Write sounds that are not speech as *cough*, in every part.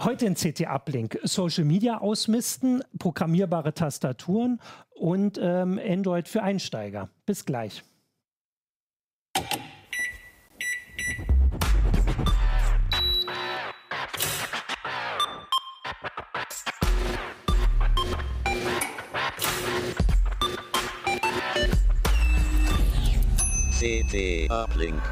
Heute in CT Uplink Social Media ausmisten, programmierbare Tastaturen und ähm, Android für Einsteiger. Bis gleich. CT Uplink.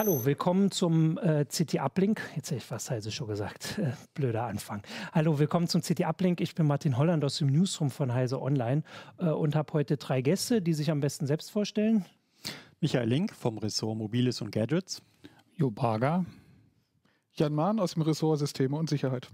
Hallo, willkommen zum äh, CT Uplink. Jetzt hätte ich fast Heise schon gesagt. Äh, *laughs* blöder Anfang. Hallo, willkommen zum CT Uplink. Ich bin Martin Holland aus dem Newsroom von Heise Online äh, und habe heute drei Gäste, die sich am besten selbst vorstellen. Michael Link vom Ressort Mobiles und Gadgets. Jo Baga. Jan Mahn aus dem Ressort Systeme und Sicherheit.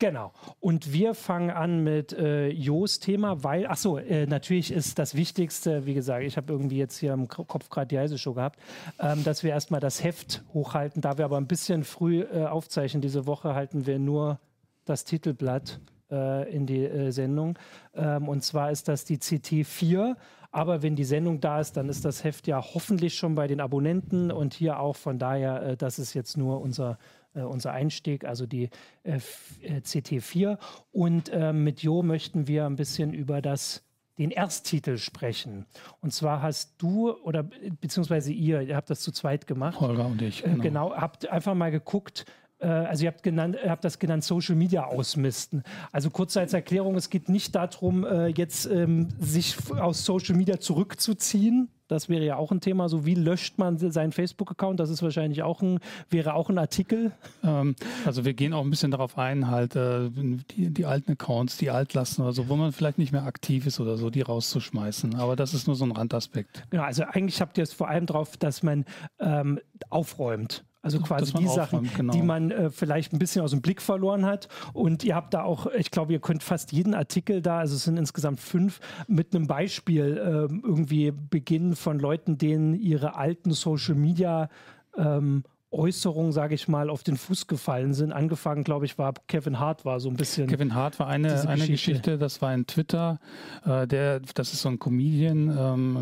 Genau. Und wir fangen an mit äh, Jos Thema, weil, ach so, äh, natürlich ist das Wichtigste, wie gesagt, ich habe irgendwie jetzt hier im Kopf gerade die heiße Show gehabt, ähm, dass wir erstmal das Heft hochhalten. Da wir aber ein bisschen früh äh, aufzeichnen diese Woche, halten wir nur das Titelblatt äh, in die äh, Sendung. Ähm, und zwar ist das die CT 4. Aber wenn die Sendung da ist, dann ist das Heft ja hoffentlich schon bei den Abonnenten und hier auch. Von daher, äh, das ist jetzt nur unser unser Einstieg, also die äh, äh CT4. Und äh, mit Jo möchten wir ein bisschen über das den Ersttitel sprechen. Und zwar hast du oder beziehungsweise ihr, ihr habt das zu zweit gemacht. Holger und ich. Äh, genau, genau habt einfach mal geguckt, also ihr habt, genannt, habt das genannt Social Media ausmisten. Also kurz als Erklärung, es geht nicht darum, jetzt ähm, sich aus Social Media zurückzuziehen, das wäre ja auch ein Thema. So wie löscht man seinen Facebook-Account? Das ist wahrscheinlich auch ein, wäre auch ein Artikel. Ähm, also wir gehen auch ein bisschen darauf ein, halt äh, die, die alten Accounts, die Altlasten oder so, wo man vielleicht nicht mehr aktiv ist oder so, die rauszuschmeißen. Aber das ist nur so ein Randaspekt. Genau, also eigentlich habt ihr es vor allem darauf, dass man ähm, aufräumt. Also quasi die Sachen, genau. die man äh, vielleicht ein bisschen aus dem Blick verloren hat. Und ihr habt da auch, ich glaube, ihr könnt fast jeden Artikel da, also es sind insgesamt fünf, mit einem Beispiel äh, irgendwie beginnen von Leuten, denen ihre alten Social Media ähm, Äußerungen, sage ich mal, auf den Fuß gefallen sind. Angefangen, glaube ich, war Kevin Hart war so ein bisschen. Kevin Hart war eine, eine Geschichte. Geschichte. das war ein Twitter, äh, der, das ist so ein Comedian, ähm,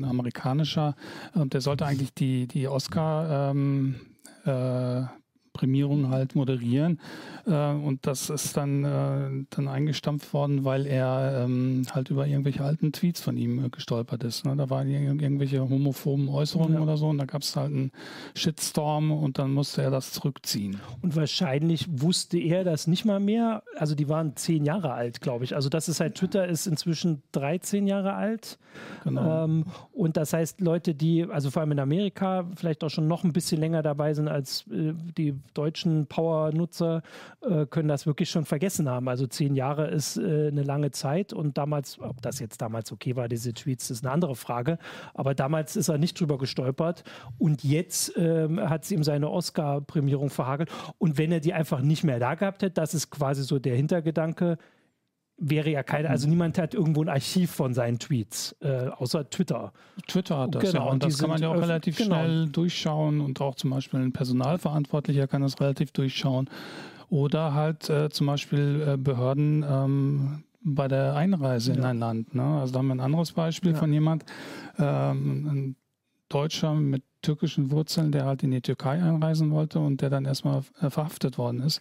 ein amerikanischer, und der sollte eigentlich die, die Oscar ähm, äh, Prämierung halt moderieren. Äh, und das ist dann, äh, dann eingestampft worden, weil er ähm, halt über irgendwelche alten Tweets von ihm äh, gestolpert ist. Ne? Da waren irgendwelche homophoben Äußerungen ja. oder so und da gab es halt einen Shitstorm und dann musste er das zurückziehen. Und wahrscheinlich wusste er das nicht mal mehr. Also die waren zehn Jahre alt, glaube ich. Also das ist halt, Twitter ist inzwischen 13 Jahre alt. Genau. Ähm, und das heißt, Leute, die, also vor allem in Amerika, vielleicht auch schon noch ein bisschen länger dabei sind als äh, die deutschen Power-Nutzer äh, können das wirklich schon vergessen haben. Also zehn Jahre ist äh, eine lange Zeit und damals, ob das jetzt damals okay war, diese Tweets, ist eine andere Frage. Aber damals ist er nicht drüber gestolpert und jetzt ähm, hat sie ihm seine Oscar-Prämierung verhagelt. Und wenn er die einfach nicht mehr da gehabt hätte, das ist quasi so der Hintergedanke, wäre ja keine, also niemand hat irgendwo ein Archiv von seinen Tweets, äh, außer Twitter. Twitter hat das, genau, ja. Und das kann man ja auch relativ genau. schnell durchschauen und auch zum Beispiel ein Personalverantwortlicher kann das relativ durchschauen. Oder halt äh, zum Beispiel äh, Behörden ähm, bei der Einreise ja. in ein Land. Ne? Also da haben wir ein anderes Beispiel ja. von jemand, ähm, ein Deutscher mit türkischen Wurzeln, der halt in die Türkei einreisen wollte und der dann erstmal äh, verhaftet worden ist,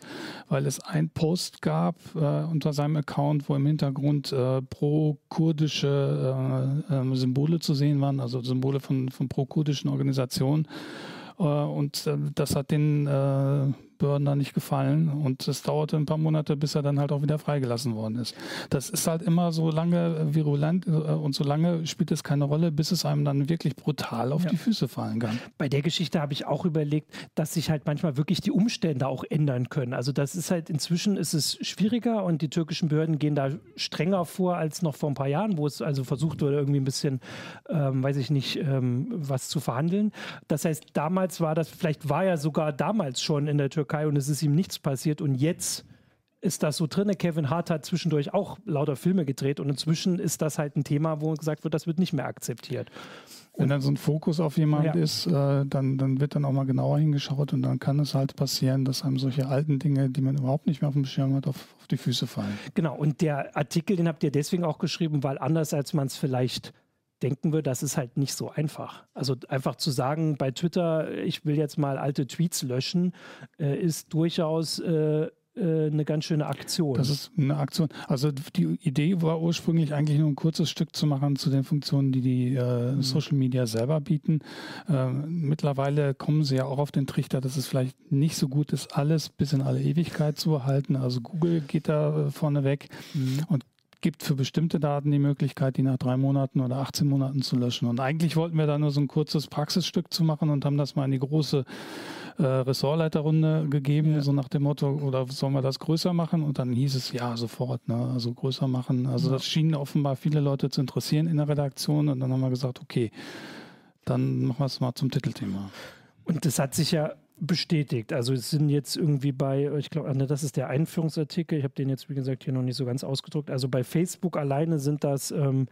weil es ein Post gab äh, unter seinem Account, wo im Hintergrund äh, pro-kurdische äh, ähm, Symbole zu sehen waren, also Symbole von, von pro-kurdischen Organisationen. Äh, und äh, das hat den Behörden da nicht gefallen und es dauerte ein paar Monate, bis er dann halt auch wieder freigelassen worden ist. Das ist halt immer so lange virulent äh, und so lange spielt es keine Rolle, bis es einem dann wirklich brutal auf ja. die Füße fallen kann. Bei der Geschichte habe ich auch überlegt, dass sich halt manchmal wirklich die Umstände auch ändern können. Also das ist halt inzwischen ist es schwieriger und die türkischen Behörden gehen da strenger vor als noch vor ein paar Jahren, wo es also versucht wurde, irgendwie ein bisschen, ähm, weiß ich nicht, ähm, was zu verhandeln. Das heißt, damals war das, vielleicht war ja sogar damals schon in der Türkei Türkei und es ist ihm nichts passiert. Und jetzt ist das so drin. Kevin Hart hat zwischendurch auch lauter Filme gedreht und inzwischen ist das halt ein Thema, wo gesagt wird, das wird nicht mehr akzeptiert. Wenn dann so ein Fokus auf jemand ja. ist, äh, dann, dann wird dann auch mal genauer hingeschaut und dann kann es halt passieren, dass einem solche alten Dinge, die man überhaupt nicht mehr auf dem Schirm hat, auf, auf die Füße fallen. Genau, und der Artikel, den habt ihr deswegen auch geschrieben, weil anders als man es vielleicht denken würde, das ist halt nicht so einfach. Also einfach zu sagen, bei Twitter, ich will jetzt mal alte Tweets löschen, äh, ist durchaus äh, äh, eine ganz schöne Aktion. Das ist eine Aktion. Also die Idee war ursprünglich eigentlich nur ein kurzes Stück zu machen zu den Funktionen, die die äh, mhm. Social Media selber bieten. Äh, mittlerweile kommen sie ja auch auf den Trichter, dass es vielleicht nicht so gut ist, alles bis in alle Ewigkeit zu erhalten. Also Google geht da äh, vorne weg mhm. und gibt für bestimmte Daten die Möglichkeit, die nach drei Monaten oder 18 Monaten zu löschen. Und eigentlich wollten wir da nur so ein kurzes Praxisstück zu machen und haben das mal in die große äh, Ressortleiterrunde gegeben, ja. so nach dem Motto, oder sollen wir das größer machen? Und dann hieß es, ja, sofort, ne? also größer machen. Also ja. das schien offenbar viele Leute zu interessieren in der Redaktion und dann haben wir gesagt, okay, dann machen wir es mal zum Titelthema. Und das hat sich ja bestätigt. Also es sind jetzt irgendwie bei, ich glaube, das ist der Einführungsartikel, ich habe den jetzt, wie gesagt, hier noch nicht so ganz ausgedruckt. Also bei Facebook alleine sind das ähm,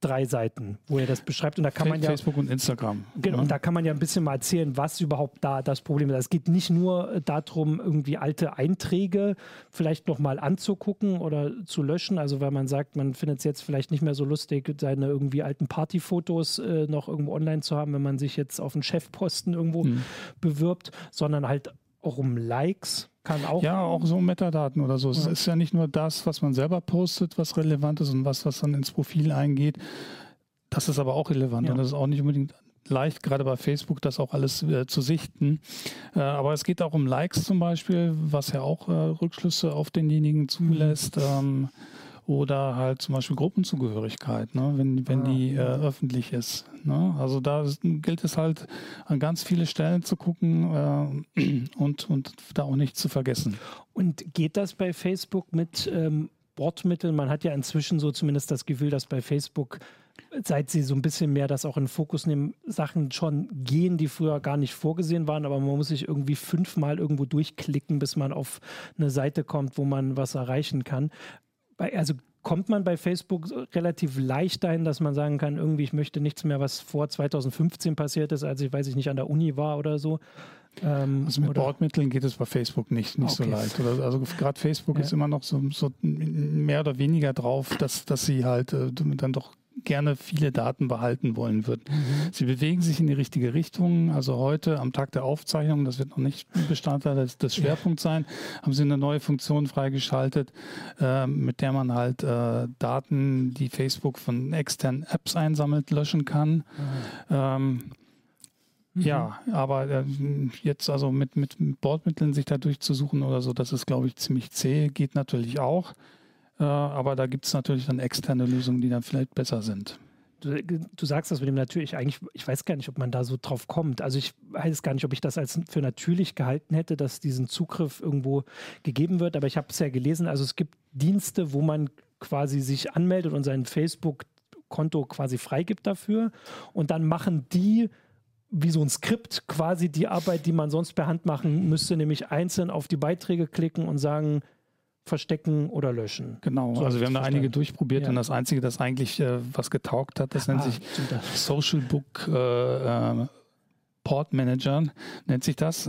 drei Seiten, wo er das beschreibt. Und da kann man ja. Facebook und Instagram. Genau, ja. und da kann man ja ein bisschen mal erzählen, was überhaupt da das Problem ist. Es geht nicht nur darum, irgendwie alte Einträge vielleicht nochmal anzugucken oder zu löschen. Also, weil man sagt, man findet es jetzt vielleicht nicht mehr so lustig, seine irgendwie alten Partyfotos äh, noch irgendwo online zu haben, wenn man sich jetzt auf einen Chefposten irgendwo hm. bewirbt, sondern halt auch um Likes kann auch. Ja, auch so Metadaten oder so. Ja. Es ist ja nicht nur das, was man selber postet, was relevant ist und was, was dann ins Profil eingeht. Das ist aber auch relevant ja. und das ist auch nicht unbedingt leicht, gerade bei Facebook, das auch alles äh, zu sichten. Äh, aber es geht auch um Likes zum Beispiel, was ja auch äh, Rückschlüsse auf denjenigen zulässt. Ähm, oder halt zum Beispiel Gruppenzugehörigkeit, ne, wenn, wenn ah, die äh, öffentlich ist. Ne? Also da ist, gilt es halt an ganz viele Stellen zu gucken äh, *clears throat* und, und da auch nicht zu vergessen. Und geht das bei Facebook mit ähm, Bordmitteln? Man hat ja inzwischen so zumindest das Gefühl, dass bei Facebook seit sie so ein bisschen mehr das auch in den Fokus nehmen, Sachen schon gehen, die früher gar nicht vorgesehen waren, aber man muss sich irgendwie fünfmal irgendwo durchklicken, bis man auf eine Seite kommt, wo man was erreichen kann bei, also kommt man bei Facebook relativ leicht dahin, dass man sagen kann, irgendwie, ich möchte nichts mehr, was vor 2015 passiert ist, als ich, weiß ich nicht, an der Uni war oder so. Ähm, also mit oder? Bordmitteln geht es bei Facebook nicht, nicht okay. so leicht. Oder, also gerade Facebook ja. ist immer noch so, so, mehr oder weniger drauf, dass, dass sie halt äh, dann doch gerne viele Daten behalten wollen wird. Mhm. Sie bewegen sich in die richtige Richtung. Also heute am Tag der Aufzeichnung, das wird noch nicht Bestandteil des, des Schwerpunkts sein, haben Sie eine neue Funktion freigeschaltet, äh, mit der man halt äh, Daten, die Facebook von externen Apps einsammelt, löschen kann. Mhm. Ähm, Mhm. Ja, aber äh, jetzt also mit, mit Bordmitteln sich da durchzusuchen oder so, das ist, glaube ich, ziemlich zäh, geht natürlich auch. Äh, aber da gibt es natürlich dann externe Lösungen, die dann vielleicht besser sind. Du, du, sagst das mit dem natürlich, eigentlich, ich weiß gar nicht, ob man da so drauf kommt. Also ich weiß gar nicht, ob ich das als für natürlich gehalten hätte, dass diesen Zugriff irgendwo gegeben wird, aber ich habe es ja gelesen, also es gibt Dienste, wo man quasi sich anmeldet und sein Facebook-Konto quasi freigibt dafür und dann machen die wie so ein Skript quasi die Arbeit, die man sonst per Hand machen müsste, nämlich einzeln auf die Beiträge klicken und sagen, verstecken oder löschen. Genau, so also wir haben da einige durchprobiert ja. und das Einzige, das eigentlich äh, was getaugt hat, das nennt ah, sich Social Book äh, äh, Port Manager, nennt sich das.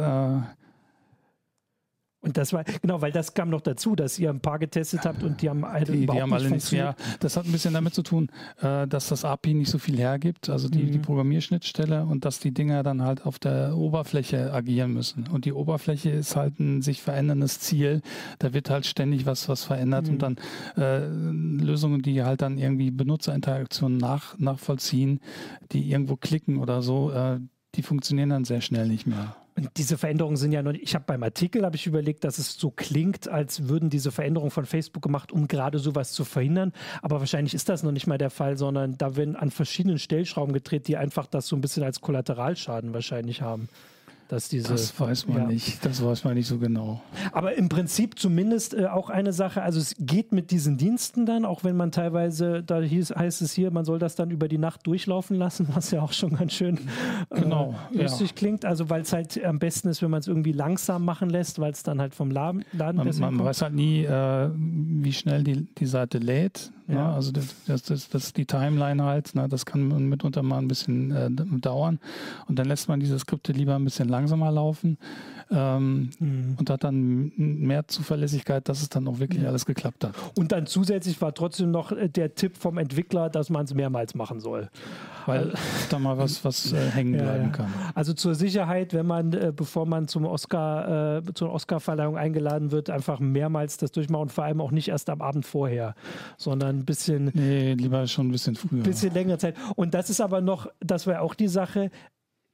Und das war, genau, weil das kam noch dazu, dass ihr ein paar getestet habt und die haben alle die, überhaupt die haben alle nicht mehr. Das hat ein bisschen damit zu tun, äh, dass das API nicht so viel hergibt, also die, mhm. die Programmierschnittstelle und dass die Dinger dann halt auf der Oberfläche agieren müssen. Und die Oberfläche ist halt ein sich veränderndes Ziel. Da wird halt ständig was, was verändert mhm. und dann äh, Lösungen, die halt dann irgendwie Benutzerinteraktionen nach, nachvollziehen, die irgendwo klicken oder so, äh, die funktionieren dann sehr schnell nicht mehr. Und diese Veränderungen sind ja noch nicht, ich habe beim Artikel habe ich überlegt, dass es so klingt, als würden diese Veränderungen von Facebook gemacht, um gerade sowas zu verhindern. Aber wahrscheinlich ist das noch nicht mal der Fall, sondern da werden an verschiedenen Stellschrauben gedreht, die einfach das so ein bisschen als Kollateralschaden wahrscheinlich haben dass diese. Das weiß man ja. nicht. Das weiß man nicht so genau. Aber im Prinzip zumindest äh, auch eine Sache. Also es geht mit diesen Diensten dann, auch wenn man teilweise, da hieß, heißt es hier, man soll das dann über die Nacht durchlaufen lassen, *laughs* was ja auch schon ganz schön äh, genau, lustig ja. klingt. Also weil es halt am besten ist, wenn man es irgendwie langsam machen lässt, weil es dann halt vom Laden, Laden man, man weiß halt nie, äh, wie schnell die, die Seite lädt. Ne? Ja. Also das, das, das, das die Timeline halt, ne? das kann mitunter mal ein bisschen äh, dauern. Und dann lässt man diese Skripte lieber ein bisschen langsamer laufen ähm, mhm. und hat dann mehr Zuverlässigkeit, dass es dann auch wirklich ja. alles geklappt hat. Und dann zusätzlich war trotzdem noch äh, der Tipp vom Entwickler, dass man es mehrmals machen soll. Weil *laughs* da mal was, was äh, hängen bleiben ja, kann. Also zur Sicherheit, wenn man, äh, bevor man zum Oscar, äh, zur Oscarverleihung eingeladen wird, einfach mehrmals das durchmachen und vor allem auch nicht erst am Abend vorher, sondern ein bisschen. Nee, lieber schon ein bisschen früher. Ein bisschen längere Zeit. Und das ist aber noch, das war auch die Sache,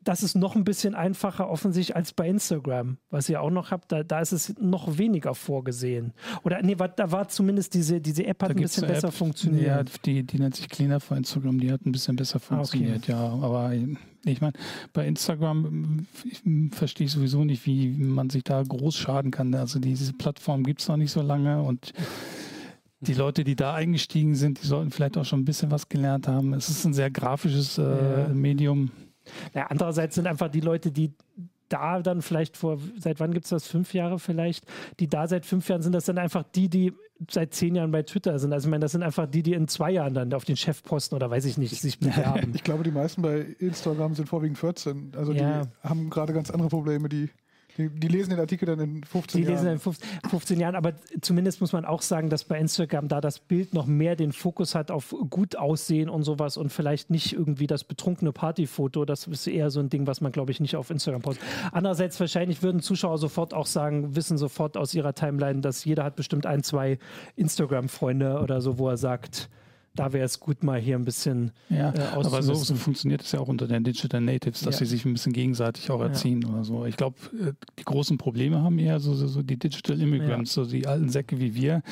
das ist noch ein bisschen einfacher offensichtlich als bei Instagram, was ihr auch noch habt. Da, da ist es noch weniger vorgesehen. Oder nee, da war zumindest diese, diese App hat da ein bisschen besser App, funktioniert. Ja, die, die nennt sich Cleaner für Instagram, die hat ein bisschen besser funktioniert, ah, okay. ja. Aber ich meine, bei Instagram ich, verstehe ich sowieso nicht, wie man sich da groß schaden kann. Also diese Plattform gibt es noch nicht so lange und die Leute, die da eingestiegen sind, die sollten vielleicht auch schon ein bisschen was gelernt haben. Es ist ein sehr grafisches äh, ja. Medium. Naja, andererseits sind einfach die Leute, die da dann vielleicht vor, seit wann gibt es das? Fünf Jahre vielleicht? Die da seit fünf Jahren sind das dann einfach die, die seit zehn Jahren bei Twitter sind. Also ich meine, das sind einfach die, die in zwei Jahren dann auf den Chefposten oder weiß ich nicht, sich bewerben. *laughs* Ich glaube, die meisten bei Instagram sind vorwiegend 14. Also ja. die haben gerade ganz andere Probleme, die die, die, lesen den Artikel dann in 15 die Jahren. Die lesen in 15, 15 Jahren, aber zumindest muss man auch sagen, dass bei Instagram da das Bild noch mehr den Fokus hat auf gut aussehen und sowas und vielleicht nicht irgendwie das betrunkene Partyfoto. Das ist eher so ein Ding, was man, glaube ich, nicht auf Instagram postet. Andererseits wahrscheinlich würden Zuschauer sofort auch sagen, wissen sofort aus ihrer Timeline, dass jeder hat bestimmt ein, zwei Instagram-Freunde oder so, wo er sagt, da wäre es gut, mal hier ein bisschen ja, äh, Aber so, so, funktioniert es ja auch unter den Digital Natives, dass ja. sie sich ein bisschen gegenseitig auch erziehen ja. oder so. Ich glaube, äh, die großen Probleme haben eher so, so, so die Digital Immigrants, ja. so die alten Säcke wie wir,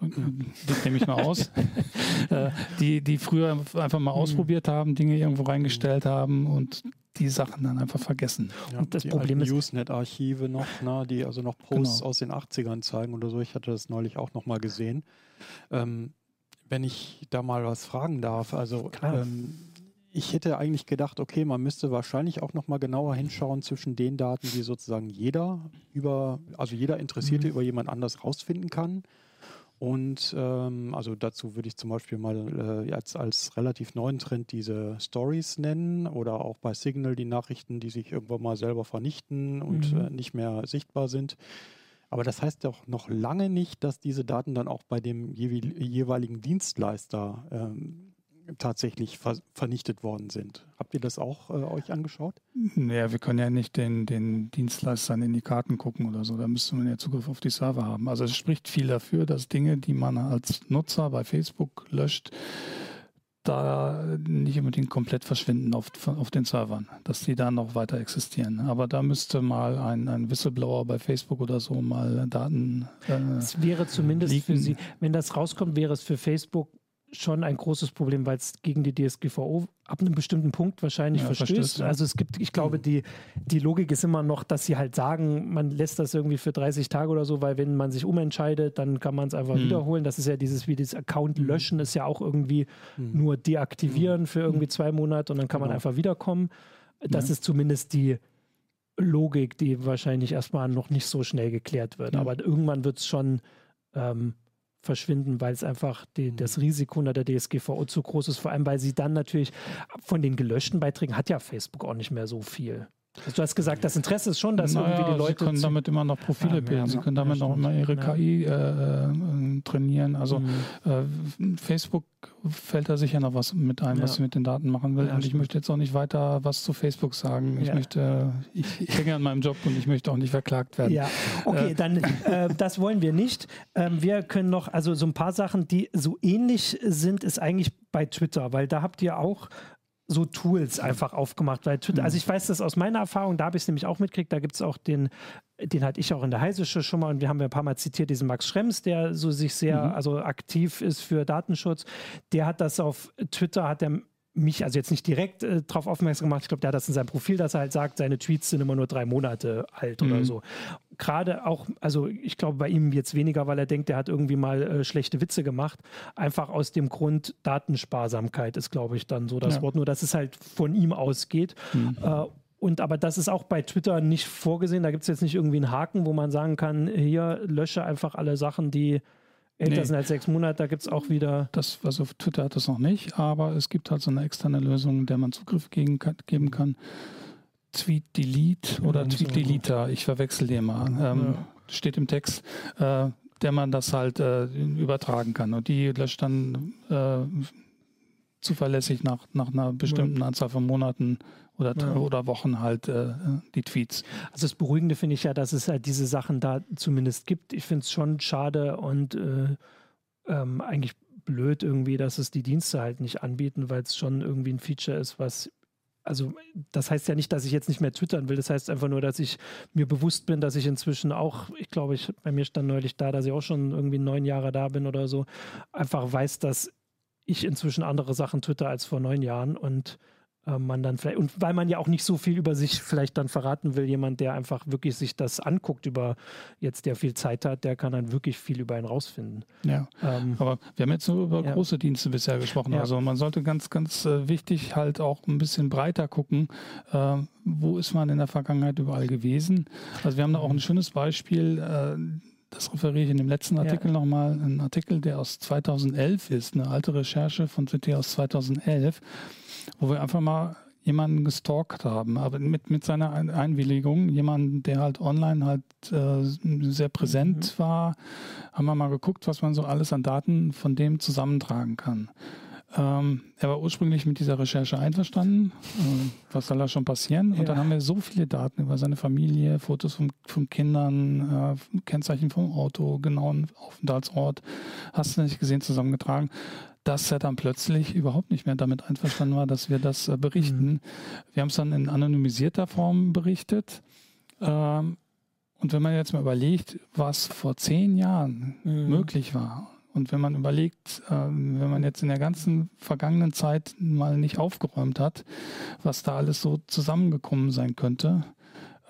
mhm. die nehme ich mal aus, *laughs* äh, die, die früher einfach mal mhm. ausprobiert haben, Dinge irgendwo reingestellt haben und die Sachen dann einfach vergessen. Ja, und das Problem ist. Usenet-Archive noch, ne, die also noch Posts genau. aus den 80ern zeigen oder so. Ich hatte das neulich auch noch mal gesehen. Ähm, wenn ich da mal was fragen darf. Also ähm, ich hätte eigentlich gedacht, okay, man müsste wahrscheinlich auch noch mal genauer hinschauen zwischen den Daten, die sozusagen jeder über, also jeder Interessierte mhm. über jemand anders rausfinden kann. Und ähm, also dazu würde ich zum Beispiel mal äh, jetzt als relativ neuen Trend diese Stories nennen oder auch bei Signal die Nachrichten, die sich irgendwann mal selber vernichten und mhm. äh, nicht mehr sichtbar sind. Aber das heißt doch noch lange nicht, dass diese Daten dann auch bei dem jeweiligen Dienstleister ähm, tatsächlich ver vernichtet worden sind. Habt ihr das auch äh, euch angeschaut? Naja, wir können ja nicht den, den Dienstleistern in die Karten gucken oder so. Da müsste man ja Zugriff auf die Server haben. Also es spricht viel dafür, dass Dinge, die man als Nutzer bei Facebook löscht, da nicht unbedingt komplett verschwinden auf, auf den Servern, dass die da noch weiter existieren. Aber da müsste mal ein, ein Whistleblower bei Facebook oder so mal Daten. Äh, es wäre zumindest leaken. für Sie, wenn das rauskommt, wäre es für Facebook schon ein großes Problem, weil es gegen die DSGVO ab einem bestimmten Punkt wahrscheinlich ja, verstößt. verstößt ja. Also es gibt, ich glaube, die, die Logik ist immer noch, dass sie halt sagen, man lässt das irgendwie für 30 Tage oder so, weil wenn man sich umentscheidet, dann kann man es einfach mhm. wiederholen. Das ist ja dieses, wie dieses Account mhm. löschen, ist ja auch irgendwie mhm. nur deaktivieren für irgendwie mhm. zwei Monate und dann kann genau. man einfach wiederkommen. Das ja. ist zumindest die Logik, die wahrscheinlich erstmal noch nicht so schnell geklärt wird. Aber irgendwann wird es schon ähm, verschwinden, weil es einfach die, das Risiko unter der DSGVO zu groß ist. Vor allem, weil sie dann natürlich von den gelöschten Beiträgen hat ja Facebook auch nicht mehr so viel. Also du hast gesagt, das Interesse ist schon, dass naja, irgendwie die Leute. Sie können damit immer noch Profile ah, bilden. Sie können damit ja, auch immer ihre ja. KI äh, äh, trainieren. Also mhm. äh, Facebook fällt da sicher noch was mit ein, was sie mit den Daten machen will. und ich möchte jetzt auch nicht weiter was zu Facebook sagen. Ich möchte, ich, ich hänge an meinem Job und ich möchte auch nicht verklagt werden. Ja, okay, äh, dann *laughs* äh, das wollen wir nicht. Ähm, wir können noch, also so ein paar Sachen, die so ähnlich sind, ist eigentlich bei Twitter, weil da habt ihr auch so Tools einfach aufgemacht. Weil also mhm. ich weiß das aus meiner Erfahrung, da habe ich es nämlich auch mitgekriegt, da gibt es auch den, den hatte ich auch in der Heisische schon mal und wir haben ja ein paar Mal zitiert, diesen Max Schrems, der so sich sehr, mhm. also aktiv ist für Datenschutz. Der hat das auf Twitter, hat er mich also jetzt nicht direkt äh, darauf aufmerksam gemacht. Ich glaube, der hat das in seinem Profil, dass er halt sagt, seine Tweets sind immer nur drei Monate alt mhm. oder so. Gerade auch, also ich glaube bei ihm jetzt weniger, weil er denkt, er hat irgendwie mal äh, schlechte Witze gemacht. Einfach aus dem Grund Datensparsamkeit ist, glaube ich, dann so das ja. Wort. Nur, dass es halt von ihm ausgeht. Mhm. Äh, und aber das ist auch bei Twitter nicht vorgesehen. Da gibt es jetzt nicht irgendwie einen Haken, wo man sagen kann, hier lösche einfach alle Sachen, die Älter nee. sind als sechs Monate, da gibt es auch wieder. Das, also Twitter hat das noch nicht, aber es gibt halt so eine externe Lösung, der man Zugriff gegen, geben kann. Tweet Delete oder ja, Tweet Deleter. Ich verwechsel den mal. Ähm, ja. Steht im Text, äh, der man das halt äh, übertragen kann. Und die löscht dann äh, zuverlässig nach, nach einer bestimmten. Anzahl von Monaten oder, ja. oder Wochen halt äh, die Tweets. Also das Beruhigende finde ich ja, dass es halt diese Sachen da zumindest gibt. Ich finde es schon schade und äh, ähm, eigentlich blöd irgendwie, dass es die Dienste halt nicht anbieten, weil es schon irgendwie ein Feature ist, was also das heißt ja nicht, dass ich jetzt nicht mehr twittern will. Das heißt einfach nur, dass ich mir bewusst bin, dass ich inzwischen auch, ich glaube, ich, bei mir stand neulich da, dass ich auch schon irgendwie neun Jahre da bin oder so, einfach weiß, dass ich inzwischen andere Sachen twitter als vor neun Jahren und äh, man dann vielleicht, und weil man ja auch nicht so viel über sich vielleicht dann verraten will, jemand, der einfach wirklich sich das anguckt, über jetzt der viel Zeit hat, der kann dann wirklich viel über ihn rausfinden. Ja, ähm, aber wir haben jetzt nur über ja. große Dienste bisher gesprochen. Ja. Also man sollte ganz, ganz äh, wichtig halt auch ein bisschen breiter gucken, äh, wo ist man in der Vergangenheit überall gewesen. Also wir haben da auch ein schönes Beispiel, äh, das referiere ich in dem letzten Artikel ja. nochmal, ein Artikel, der aus 2011 ist, eine alte Recherche von CT aus 2011, wo wir einfach mal jemanden gestalkt haben, aber mit, mit seiner Einwilligung, jemanden, der halt online halt äh, sehr präsent mhm. war, haben wir mal geguckt, was man so alles an Daten von dem zusammentragen kann. Ähm, er war ursprünglich mit dieser Recherche einverstanden. Äh, was soll da schon passieren? Und ja. dann haben wir so viele Daten über seine Familie, Fotos von, von Kindern, äh, Kennzeichen vom Auto, genauen Aufenthaltsort, hast du nicht gesehen, zusammengetragen, dass er dann plötzlich überhaupt nicht mehr damit einverstanden war, dass wir das äh, berichten. Mhm. Wir haben es dann in anonymisierter Form berichtet. Ähm, und wenn man jetzt mal überlegt, was vor zehn Jahren mhm. möglich war und wenn man überlegt, äh, wenn man jetzt in der ganzen vergangenen Zeit mal nicht aufgeräumt hat, was da alles so zusammengekommen sein könnte,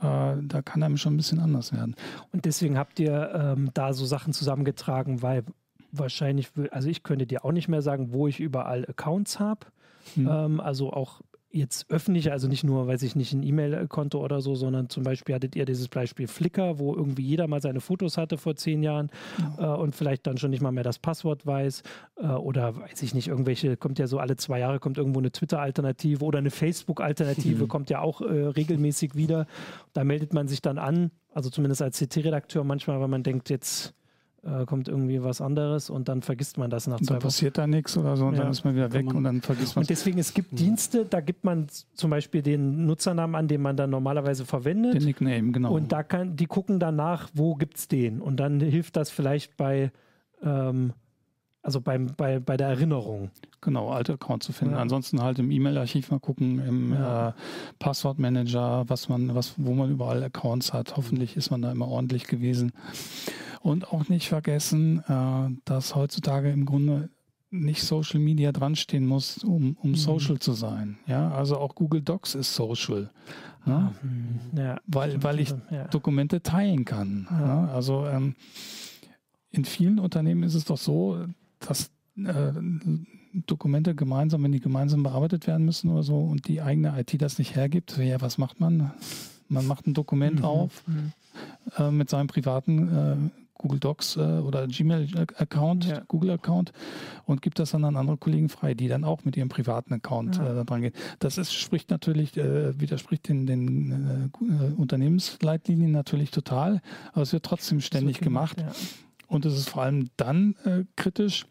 äh, da kann einem schon ein bisschen anders werden. Und deswegen habt ihr ähm, da so Sachen zusammengetragen, weil wahrscheinlich, also ich könnte dir auch nicht mehr sagen, wo ich überall Accounts habe. Hm. Ähm, also auch jetzt öffentlich, also nicht nur, weiß ich nicht, ein E-Mail-Konto oder so, sondern zum Beispiel hattet ihr dieses Beispiel Flickr, wo irgendwie jeder mal seine Fotos hatte vor zehn Jahren ja. äh, und vielleicht dann schon nicht mal mehr das Passwort weiß äh, oder weiß ich nicht, irgendwelche, kommt ja so alle zwei Jahre kommt irgendwo eine Twitter-Alternative oder eine Facebook-Alternative, mhm. *laughs* kommt ja auch äh, regelmäßig wieder. Da meldet man sich dann an, also zumindest als CT-Redakteur manchmal, weil man denkt, jetzt äh, kommt irgendwie was anderes und dann vergisst man das nach zwei Wochen. passiert da nichts oder so und ja. dann ist man wieder weg man und dann vergisst man Und deswegen, es gibt mhm. Dienste, da gibt man zum Beispiel den Nutzernamen an, den man dann normalerweise verwendet. Den Nickname, genau. Und da kann, die gucken danach, wo gibt es den. Und dann hilft das vielleicht bei ähm, also beim, bei, bei der Erinnerung. Genau, alte Account zu finden. Ja. Ansonsten halt im E-Mail-Archiv mal gucken, im ja. äh, Passwortmanager, was man, was, wo man überall Accounts hat. Hoffentlich ist man da immer ordentlich gewesen. Und auch nicht vergessen, äh, dass heutzutage im Grunde nicht Social Media dran stehen muss, um, um mhm. Social zu sein. Ja, also auch Google Docs ist Social. Ne? Mhm. Ja, weil, weil ich ja. Dokumente teilen kann. Ja. Ne? Also ähm, in vielen Unternehmen ist es doch so, dass äh, Dokumente gemeinsam, wenn die gemeinsam bearbeitet werden müssen oder so und die eigene IT das nicht hergibt, ja, was macht man? Man macht ein Dokument mhm. auf mhm. Äh, mit seinem privaten äh, Google Docs äh, oder Gmail-Account, ja. Google-Account und gibt das dann an andere Kollegen frei, die dann auch mit ihrem privaten Account ja. äh, dran gehen. Das ist, spricht natürlich, äh, widerspricht den, den äh, Unternehmensleitlinien natürlich total, aber es wird trotzdem ständig gemacht. Ja. Und es ist vor allem dann äh, kritisch,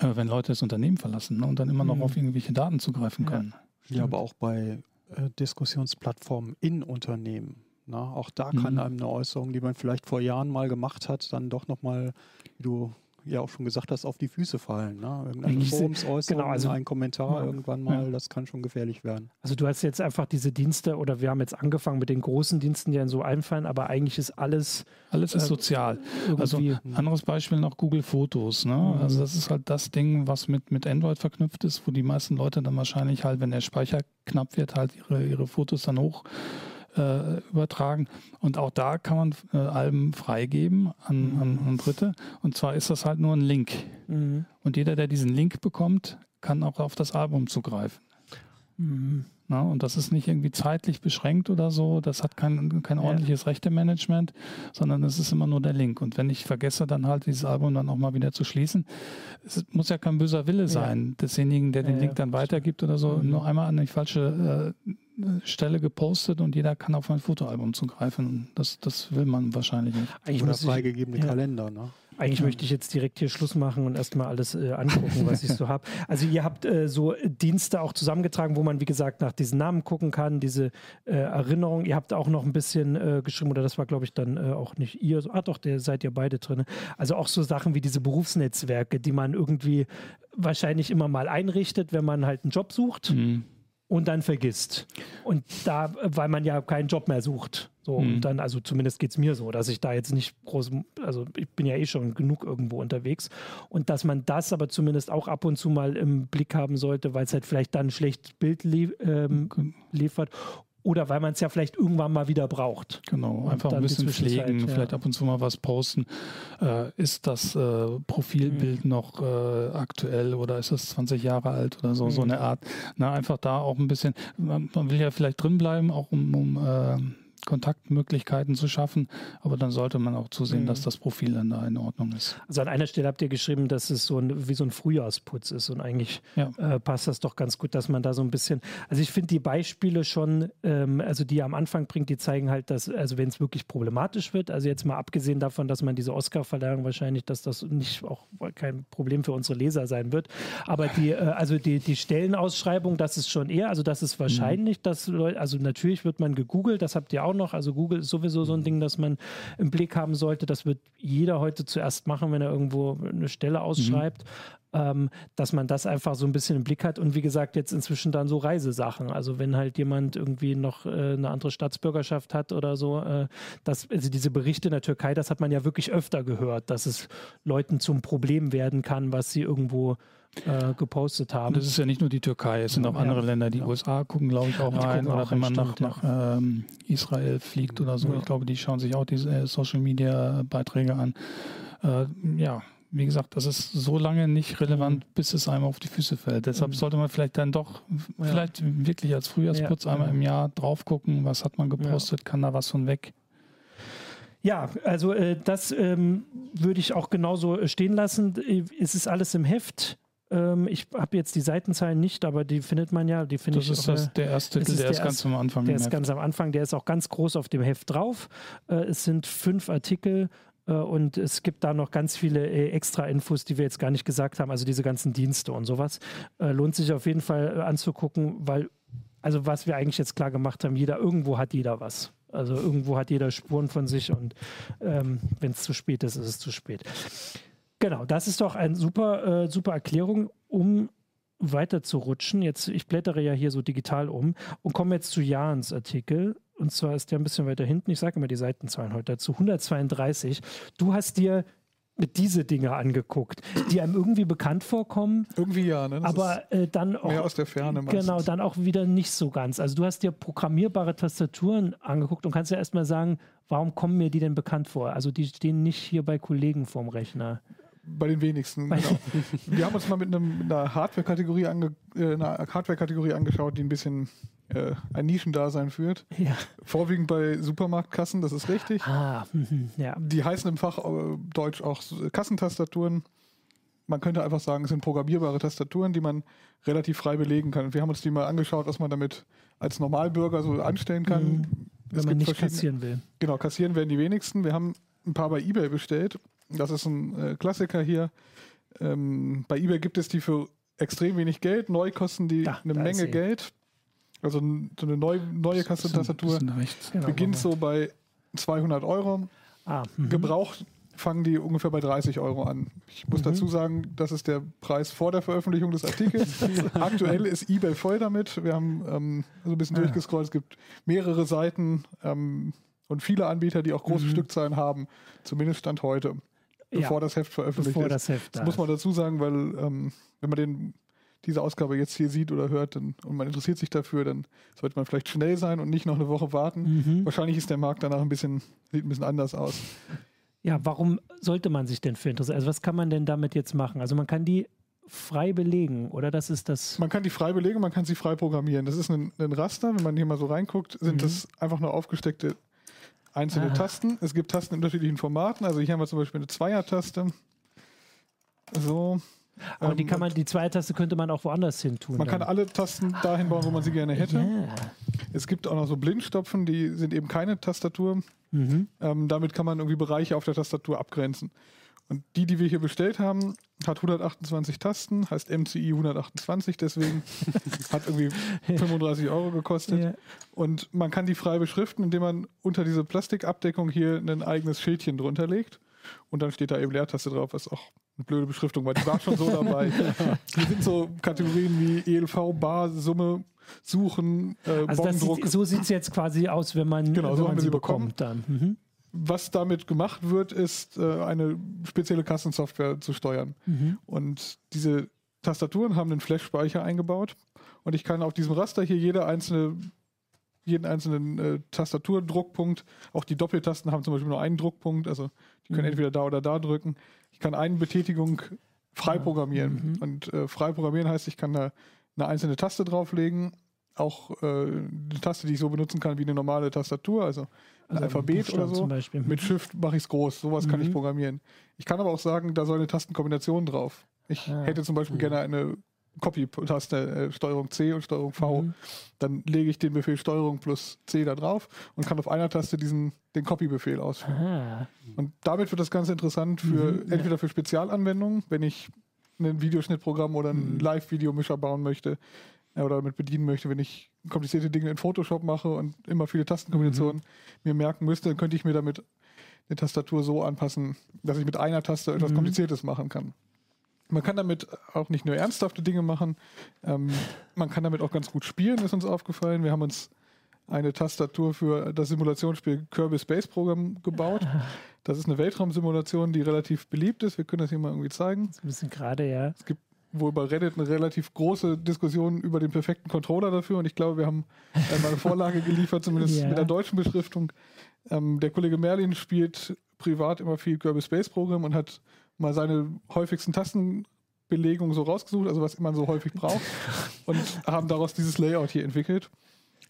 äh, wenn Leute das Unternehmen verlassen ne, und dann immer noch mhm. auf irgendwelche Daten zugreifen können. Ja, aber auch bei äh, Diskussionsplattformen in Unternehmen. Na, ne? auch da kann mhm. einem eine Äußerung, die man vielleicht vor Jahren mal gemacht hat, dann doch nochmal, wie du ja auch schon gesagt hast, auf die Füße fallen. Ne? Irgendeine Forumsäußerung, genau, also, ein Kommentar ja, irgendwann mal, ja. das kann schon gefährlich werden. Also du hast jetzt einfach diese Dienste oder wir haben jetzt angefangen mit den großen Diensten, die dann so einfallen, aber eigentlich ist alles... Alles ist äh, sozial. Also anderes Beispiel noch Google Fotos. Ne? Mhm. Also das ist halt das Ding, was mit, mit Android verknüpft ist, wo die meisten Leute dann wahrscheinlich halt, wenn der Speicher knapp wird, halt ihre, ihre Fotos dann hoch äh, übertragen. Und auch da kann man äh, Alben freigeben an, mhm. an, an, Dritte. Und zwar ist das halt nur ein Link. Mhm. Und jeder, der diesen Link bekommt, kann auch auf das Album zugreifen. Mhm. Na, und das ist nicht irgendwie zeitlich beschränkt oder so. Das hat kein, kein ordentliches ja. Rechtemanagement, sondern es ist immer nur der Link. Und wenn ich vergesse, dann halt dieses Album dann auch mal wieder zu schließen, es muss ja kein böser Wille sein, ja. desjenigen, der den ja, Link dann weitergibt oder so, mhm. nur einmal an die falsche äh, Stelle gepostet und jeder kann auf ein Fotoalbum zugreifen. Das, das will man wahrscheinlich nicht. Eigentlich Oder freigegebene. Kalender, ne? Eigentlich möchte ich jetzt direkt hier Schluss machen und erstmal alles äh, angucken, was ich so habe. *laughs* Also ihr habt äh, so Dienste auch zusammengetragen, wo man, wie gesagt, nach diesen Namen gucken kann, diese äh, Erinnerung. Ihr habt auch noch ein bisschen äh, geschrieben, oder das war, glaube ich, dann äh, auch nicht ihr. Ah doch, der seid ihr beide drin. Also auch so Sachen wie diese Berufsnetzwerke, die man irgendwie wahrscheinlich immer mal einrichtet, wenn man halt einen Job sucht. Mhm und dann vergisst. Und da, weil man ja keinen Job mehr sucht. So, mhm. und dann, also zumindest geht es mir so, dass ich da jetzt nicht groß, also ich bin ja eh schon genug irgendwo unterwegs. Und dass man das aber zumindest auch ab und zu mal im Blick haben sollte, weil es halt vielleicht dann ein schlechtes Bild lie ähm, liefert oder weil man es ja vielleicht irgendwann mal wieder braucht. Genau, einfach ein bisschen pflegen, ja. vielleicht ab und zu mal was posten. Äh, ist das äh, Profilbild mhm. noch äh, aktuell oder ist das 20 Jahre alt oder so, mhm. so eine Art. Na, einfach da auch ein bisschen, man, man will ja vielleicht drinbleiben, auch um, um äh, Kontaktmöglichkeiten zu schaffen. Aber dann sollte man auch zusehen, mhm. dass das Profil dann da in Ordnung ist. Also an einer Stelle habt ihr geschrieben, dass es so ein, wie so ein Frühjahrsputz ist. Und eigentlich ja. äh, passt das doch ganz gut, dass man da so ein bisschen. Also ich finde die Beispiele schon, ähm, also die ihr am Anfang bringt, die zeigen halt, dass, also wenn es wirklich problematisch wird, also jetzt mal abgesehen davon, dass man diese Oscar-Verleihung wahrscheinlich, dass das nicht auch kein Problem für unsere Leser sein wird. Aber die, äh, also die, die Stellenausschreibung, das ist schon eher, also das ist wahrscheinlich, mhm. dass Leute, also natürlich wird man gegoogelt, das habt ihr auch noch. Also Google ist sowieso so ein Ding, das man im Blick haben sollte. Das wird jeder heute zuerst machen, wenn er irgendwo eine Stelle ausschreibt. Ähm, dass man das einfach so ein bisschen im Blick hat und wie gesagt jetzt inzwischen dann so Reisesachen. Also wenn halt jemand irgendwie noch äh, eine andere Staatsbürgerschaft hat oder so, äh, dass, also diese Berichte in der Türkei, das hat man ja wirklich öfter gehört, dass es Leuten zum Problem werden kann, was sie irgendwo äh, gepostet haben. Das ist ja nicht nur die Türkei, es sind auch andere Länder. Die ja. USA gucken, glaube ich, auch die rein. Oder auch wenn man nach, nach ähm, Israel fliegt oder so. Ich glaube, die schauen sich auch diese äh, Social Media Beiträge an. Äh, ja, wie gesagt, das ist so lange nicht relevant, mhm. bis es einem auf die Füße fällt. Deshalb mhm. sollte man vielleicht dann doch, ja. vielleicht wirklich als Frühjahrsputz ja, einmal im Jahr drauf gucken, was hat man gepostet, kann da was von weg. Ja, also äh, das ähm, würde ich auch genauso stehen lassen. Es ist alles im Heft. Ähm, ich habe jetzt die Seitenzahlen nicht, aber die findet man ja. Die finde das ist das, der erste Titel, der ist ganz am Anfang. Der ist Heft. ganz am Anfang, der ist auch ganz groß auf dem Heft drauf. Äh, es sind fünf Artikel äh, und es gibt da noch ganz viele äh, extra Infos, die wir jetzt gar nicht gesagt haben, also diese ganzen Dienste und sowas. Äh, lohnt sich auf jeden Fall äh, anzugucken, weil, also was wir eigentlich jetzt klar gemacht haben, jeder, irgendwo hat jeder was. Also irgendwo hat jeder Spuren von sich und ähm, wenn es zu spät ist, ist es zu spät. Genau, das ist doch eine super, äh, super Erklärung, um weiter zu rutschen. Jetzt, ich blättere ja hier so digital um und komme jetzt zu Jans Artikel. Und zwar ist der ein bisschen weiter hinten. Ich sage immer die Seitenzahlen heute dazu. 132. Du hast dir diese Dinge angeguckt, die einem irgendwie bekannt vorkommen. Irgendwie ja, ne? Das aber äh, dann auch. Mehr aus der Ferne. Meistens. Genau, dann auch wieder nicht so ganz. Also du hast dir programmierbare Tastaturen angeguckt und kannst ja erstmal sagen, warum kommen mir die denn bekannt vor? Also die stehen nicht hier bei Kollegen vorm Rechner. Bei den wenigsten, genau. Wir haben uns mal mit, einem, mit einer Hardware-Kategorie ange, äh, Hardware angeschaut, die ein bisschen äh, ein Nischendasein führt. Ja. Vorwiegend bei Supermarktkassen, das ist richtig. Ah, mhm, ja. Die heißen im Fachdeutsch äh, auch Kassentastaturen. Man könnte einfach sagen, es sind programmierbare Tastaturen, die man relativ frei belegen kann. Wir haben uns die mal angeschaut, was man damit als Normalbürger so anstellen kann. Mhm. Wenn man nicht kassieren will. Genau, kassieren werden die wenigsten. Wir haben ein paar bei eBay bestellt das ist ein äh, Klassiker hier. Ähm, bei eBay gibt es die für extrem wenig Geld. Neu kosten die ja, eine Menge Geld. Also so eine neu, neue genau, beginnt so bei 200 Euro. Ah, mhm. Gebraucht fangen die ungefähr bei 30 Euro an. Ich muss mhm. dazu sagen, das ist der Preis vor der Veröffentlichung des Artikels. *laughs* Aktuell ist eBay voll damit. Wir haben ähm, so ein bisschen ah. durchgescrollt. Es gibt mehrere Seiten ähm, und viele Anbieter, die auch große mhm. Stückzahlen haben. Zumindest Stand heute bevor ja, das Heft veröffentlicht bevor ist. Das, Heft das muss man dazu sagen, weil ähm, wenn man den, diese Ausgabe jetzt hier sieht oder hört dann, und man interessiert sich dafür, dann sollte man vielleicht schnell sein und nicht noch eine Woche warten. Mhm. Wahrscheinlich ist der Markt danach ein bisschen, sieht ein bisschen anders aus. Ja, warum sollte man sich denn für interessieren? Also was kann man denn damit jetzt machen? Also man kann die frei belegen, oder? Das ist das. Man kann die frei belegen, man kann sie frei programmieren. Das ist ein, ein Raster, wenn man hier mal so reinguckt, sind mhm. das einfach nur aufgesteckte einzelne ah. Tasten. Es gibt Tasten in unterschiedlichen Formaten. Also hier haben wir zum Beispiel eine Zweier-Taste. So. Aber ähm, die kann man, die Zweiertaste könnte man auch woanders hin tun. Man dann. kann alle Tasten dahin bauen, wo man sie gerne hätte. Yeah. Es gibt auch noch so Blindstopfen, die sind eben keine Tastatur. Mhm. Ähm, damit kann man irgendwie Bereiche auf der Tastatur abgrenzen. Und die, die wir hier bestellt haben, hat 128 Tasten, heißt MCI 128, deswegen *laughs* hat irgendwie 35 Euro gekostet. Yeah. Und man kann die frei beschriften, indem man unter diese Plastikabdeckung hier ein eigenes Schildchen drunter legt. Und dann steht da eben Leertaste drauf, was auch eine blöde Beschriftung war. Die war schon so *laughs* dabei. Hier sind so Kategorien wie ELV, Bar, Summe, Suchen, äh, also sieht, so sieht es jetzt quasi aus, wenn man, genau, wenn so man sie bekommt. Dann. Mhm was damit gemacht wird, ist äh, eine spezielle Kassensoftware zu steuern. Mhm. Und diese Tastaturen haben einen Flash-Speicher eingebaut und ich kann auf diesem Raster hier jede einzelne, jeden einzelnen äh, Tastaturdruckpunkt, auch die Doppeltasten haben zum Beispiel nur einen Druckpunkt, also die können mhm. entweder da oder da drücken. Ich kann eine Betätigung frei programmieren. Mhm. Und äh, frei programmieren heißt, ich kann da eine einzelne Taste drauflegen, auch äh, eine Taste, die ich so benutzen kann wie eine normale Tastatur, also ein also Alphabet oder so. Mit Shift mache ich es groß. Sowas mhm. kann ich mhm. programmieren. Ich kann aber auch sagen, da soll eine Tastenkombination drauf. Ich ah, hätte zum Beispiel cool. gerne eine Copy-Taste, äh, Steuerung C und Steuerung V. Mhm. Dann lege ich den Befehl Steuerung plus C da drauf und kann auf einer Taste diesen, den Copy-Befehl ausführen. Aha. Und damit wird das Ganze interessant für mhm, entweder für Spezialanwendungen, wenn ich ein Videoschnittprogramm oder ein mhm. Live-Videomischer bauen möchte, oder damit bedienen möchte, wenn ich komplizierte Dinge in Photoshop mache und immer viele Tastenkombinationen mhm. mir merken müsste, dann könnte ich mir damit eine Tastatur so anpassen, dass ich mit einer Taste etwas mhm. Kompliziertes machen kann. Man kann damit auch nicht nur ernsthafte Dinge machen, ähm, man kann damit auch ganz gut spielen, ist uns aufgefallen. Wir haben uns eine Tastatur für das Simulationsspiel Kirby Space Program gebaut. *laughs* Das ist eine Weltraumsimulation, die relativ beliebt ist. Wir können das hier mal irgendwie zeigen. Das ist ein bisschen gerade, ja. Es gibt wohl bei Reddit eine relativ große Diskussion über den perfekten Controller dafür und ich glaube, wir haben äh, eine Vorlage *laughs* geliefert, zumindest yeah. mit der deutschen Beschriftung. Ähm, der Kollege Merlin spielt privat immer viel Kirby Space Program und hat mal seine häufigsten Tastenbelegungen so rausgesucht, also was man so häufig braucht *laughs* und haben daraus dieses Layout hier entwickelt.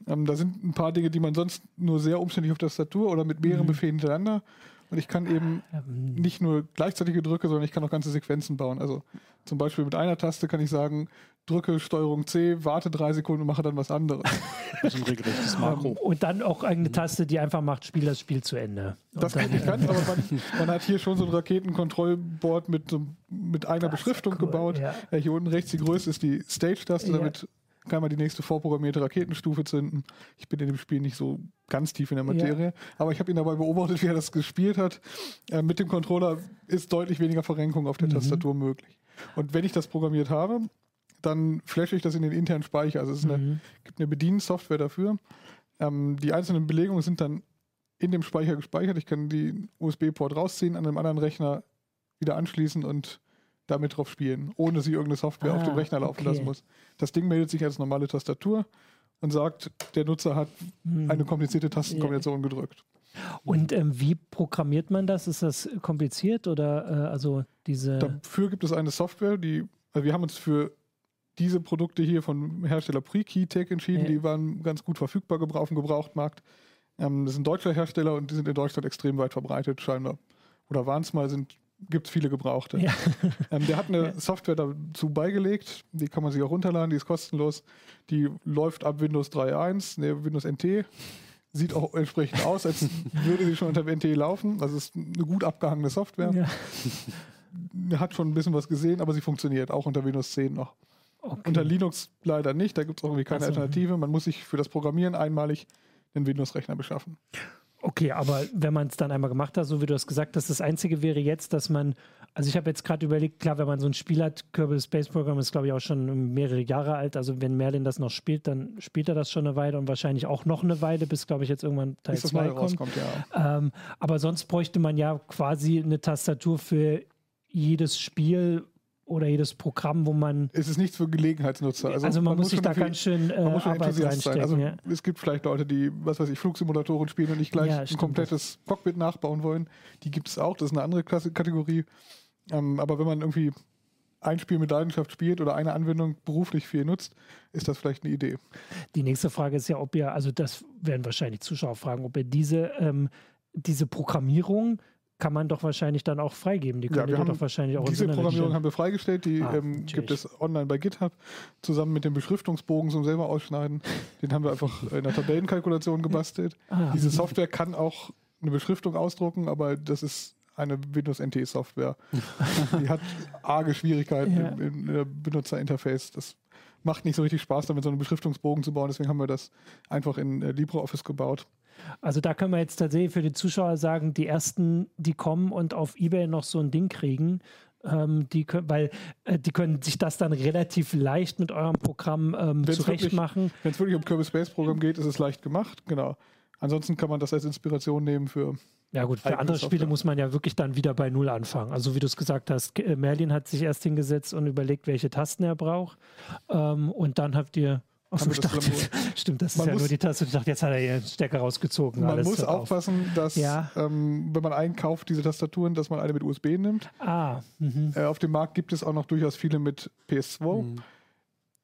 Ähm, da sind ein paar Dinge, die man sonst nur sehr umständlich auf der Tastatur oder mit mehreren mhm. Befehlen hintereinander und ich kann eben nicht nur gleichzeitige Drücke, sondern ich kann auch ganze Sequenzen bauen. Also zum Beispiel mit einer Taste kann ich sagen, drücke Steuerung C, warte drei Sekunden und mache dann was anderes. *laughs* Das ist ein regelrechtes Makro. Und dann auch eine Taste, die einfach macht, spiel das Spiel zu Ende. Und das kann ich ganz, aber man, *laughs* man, hat hier schon so ein Raketenkontrollboard mit, mit einer das Beschriftung cool, gebaut. Ja. Ja, hier unten rechts die größte ist die Stage-Taste, damit kann man die nächste vorprogrammierte Raketenstufe zünden. Ich bin in dem Spiel nicht so ganz tief in der Materie, ja. aber ich habe ihn dabei beobachtet, wie er das gespielt hat. Äh, mit dem Controller ist deutlich weniger Verrenkung auf der mhm. Tastatur möglich. Und wenn ich das programmiert habe, dann flashe ich das in den internen Speicher. Also es mhm. eine, gibt eine Bediensoftware dafür. Ähm, die einzelnen Belegungen sind dann in dem Speicher gespeichert. Ich kann die USB-Port rausziehen, an einem anderen Rechner wieder anschließen und damit drauf spielen, ohne sie irgendeine Software ah, auf dem Rechner laufen okay. lassen muss. Das Ding meldet sich als normale Tastatur und sagt, der Nutzer hat hm. eine komplizierte Tastenkombination gedrückt. Und ähm, wie programmiert man das? Ist das kompliziert oder äh, also diese? Dafür gibt es eine Software, die also wir haben uns für diese Produkte hier von Hersteller Pre-Keytech entschieden. Ja. Die waren ganz gut verfügbar auf dem Gebrauchtmarkt. Ähm, das ist ein deutscher Hersteller und die sind in Deutschland extrem weit verbreitet, scheinbar. Oder waren es mal, sind gibt es viele gebrauchte. Ja. *laughs* Ähm, der hat eine ja. Software dazu beigelegt, die kann man sich auch runterladen, die ist kostenlos. Die läuft ab Windows 3.1, ne, Windows NT. Sieht auch entsprechend aus, als *laughs* würde sie schon unter NT laufen. Also ist eine gut abgehangene Software. Ja. *laughs* Hat schon ein bisschen was gesehen, aber sie funktioniert auch unter Windows 10 noch. Okay. Unter Linux leider nicht, da gibt es auch irgendwie keine also, Alternative. Man muss sich für das Programmieren einmalig einen Windows-Rechner beschaffen. Okay, aber wenn man es dann einmal gemacht hat, so wie du es gesagt hast, das Einzige wäre jetzt, dass man, also ich habe jetzt gerade überlegt, klar, wenn man so ein Spiel hat, Kerbal Space Program ist glaube ich auch schon mehrere Jahre alt, also wenn Merlin das noch spielt, dann spielt er das schon eine Weile und wahrscheinlich auch noch eine Weile, bis glaube ich jetzt irgendwann Teil 2 kommt. Rauskommt, ja. Ähm, aber sonst bräuchte man ja quasi eine Tastatur für jedes Spiel oder jedes Programm, wo man. Es ist nichts für Gelegenheitsnutzer. Also, also man, man, muss sich da ganz schön äh, man Arbeit reinstecken. Also ja. Es gibt vielleicht Leute, die, was weiß ich, Flugsimulatoren spielen und nicht gleich ja, ein komplettes das. Cockpit nachbauen wollen. Die gibt es auch, das ist eine andere Klasse Kategorie. Ähm, aber wenn man irgendwie ein Spiel mit Leidenschaft spielt oder eine Anwendung beruflich viel nutzt, ist das vielleicht eine Idee. Die nächste Frage ist ja, ob ihr, also das werden wahrscheinlich Zuschauer fragen, ob ihr diese, ähm, diese Programmierung kann man doch wahrscheinlich dann auch freigeben. Die können ja, doch wahrscheinlich auch Diese Programmierung haben wir freigestellt, die ah, ähm, gibt es online bei GitHub, zusammen mit dem Beschriftungsbogen zum selber ausschneiden. Den haben wir einfach in der Tabellenkalkulation gebastelt. Ah, Diese Software kann auch eine Beschriftung ausdrucken, aber das ist eine Windows NT Software. *laughs* die hat arge Schwierigkeiten ja. im, im Benutzerinterface. Das macht nicht so richtig Spaß, damit so einen Beschriftungsbogen zu bauen. Deswegen haben wir das einfach in äh, LibreOffice gebaut. Also da können wir jetzt tatsächlich für die Zuschauer sagen, die ersten, die kommen und auf Ebay noch so ein Ding kriegen, ähm, die können, weil äh, die können sich das dann relativ leicht mit eurem Programm ähm, zurecht machen. Wenn es wirklich um Kirby Space Programm geht, ist es leicht gemacht, genau. Ansonsten kann man das als Inspiration nehmen für ja gut, für andere Spiele muss man ja wirklich dann wieder bei Null anfangen. Also wie du es gesagt hast, Merlin hat sich erst hingesetzt und überlegt, welche Tasten er braucht. Ähm, und dann habt ihr Achso, ich dachte, *laughs* stimmt, das ist ja nur die Taste. Ich dachte, jetzt hat er ihren Stecker rausgezogen. Man muss aufpassen, dass, ja. ähm, wenn man einkauft, diese Tastaturen, dass man eine mit USB nimmt. Ah. Mhm. Äh, auf dem Markt gibt es auch noch durchaus viele mit PS2. Mhm.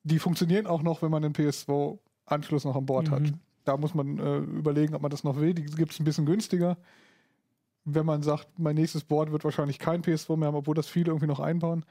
Die funktionieren auch noch, wenn man einen PS2-Anschluss noch an Bord mhm. hat. Da muss man äh, überlegen, ob man das noch will. Die gibt es ein bisschen günstiger wenn man sagt, mein nächstes Board wird wahrscheinlich kein PS4 mehr haben, obwohl das viele irgendwie noch einbauen,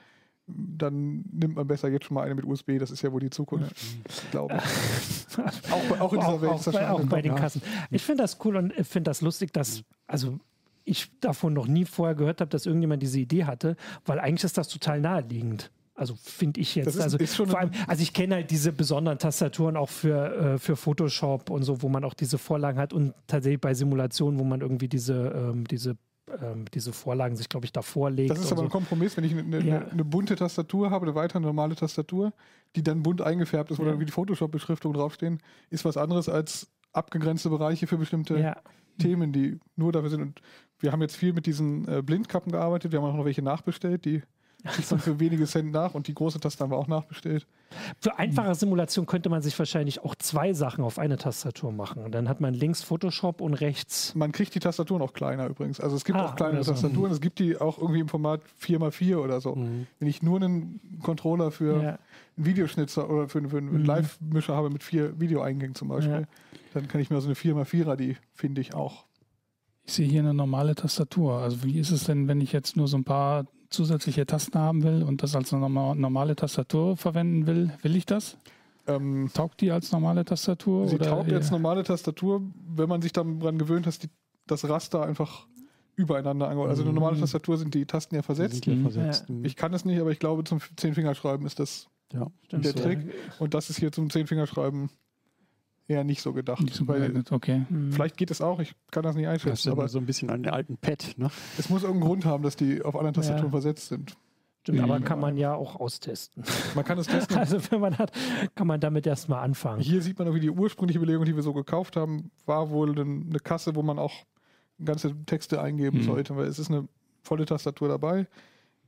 dann nimmt man besser jetzt schon mal eine mit USB. Das ist ja wohl die Zukunft, ja. glaube ich. *laughs* auch, auch in dieser auch, Welt ist das bei, auch bei den Kassen. Ich finde das cool und finde das lustig, dass, also ich davon noch nie vorher gehört habe, dass irgendjemand diese Idee hatte, weil eigentlich ist das total naheliegend. Also finde ich jetzt. Ist, also, ist vor allem, also ich kenne halt diese besonderen Tastaturen auch für, äh, für Photoshop und so, wo man auch diese Vorlagen hat und tatsächlich bei Simulationen, wo man irgendwie diese, ähm, diese ähm, diese Vorlagen sich, glaube ich, davor legt. Das ist aber so. ein Kompromiss, wenn ich eine, ja. eine, bunte Tastatur habe, eine weitere normale Tastatur, die dann bunt eingefärbt ist, wo ja. dann wie die Photoshop-Beschriftungen draufstehen, ist was anderes als abgegrenzte Bereiche für bestimmte ja. Themen, die nur dafür sind. Und wir haben jetzt viel mit diesen äh, Blindkappen gearbeitet, wir haben auch noch welche nachbestellt, die *laughs* kriegt man für wenige Cent nach und die große Taste haben wir auch nachbestellt. Für einfache Simulation könnte man sich wahrscheinlich auch zwei Sachen auf eine Tastatur machen. Und dann hat man links Photoshop und rechts. Man kriegt die Tastaturen auch kleiner übrigens. Also es gibt ah, auch kleine so. Tastaturen, es gibt die auch irgendwie im Format 4x4 oder so. Mhm. Wenn ich nur einen Controller für ja. einen Videoschnitzer oder für, für einen mhm. Live-Mischer habe mit vier Videoeingängen zum Beispiel, ja. dann kann ich mir so eine 4x4er, die finde ich auch. Ich sehe hier eine normale Tastatur. Also wie ist es denn, wenn ich jetzt nur so ein paar zusätzliche Tasten haben will und das als eine normale Tastatur verwenden will, will ich das? Ähm, taugt die als normale Tastatur? Sie oder taugt als normale Tastatur, wenn man sich daran gewöhnt, dass die, das Raster einfach übereinander angeordnet. Also eine mhm. normale Tastatur sind die Tasten ja versetzt. Ja versetzt. Ja. Ich kann es nicht, aber ich glaube, zum Zehnfingerschreiben ist das ja, der Trick. Und das ist hier zum Zehnfingerschreiben eher nicht so gedacht. Nicht so weil, okay. Mhm. Vielleicht geht es auch, ich kann das nicht einschätzen. Das ist aber so ein bisschen an den alten Pad. Ne? Es muss irgendeinen Grund haben, dass die auf anderen Tastaturen ja. versetzt sind. Stimmt, aber kann man ja auch austesten. Man kann es testen. *laughs* Also wenn man hat, kann man damit erstmal anfangen. Hier sieht man irgendwie die ursprüngliche Belegung, die wir so gekauft haben, war wohl eine Kasse, wo man auch ganze Texte eingeben mhm. sollte, weil es ist eine volle Tastatur dabei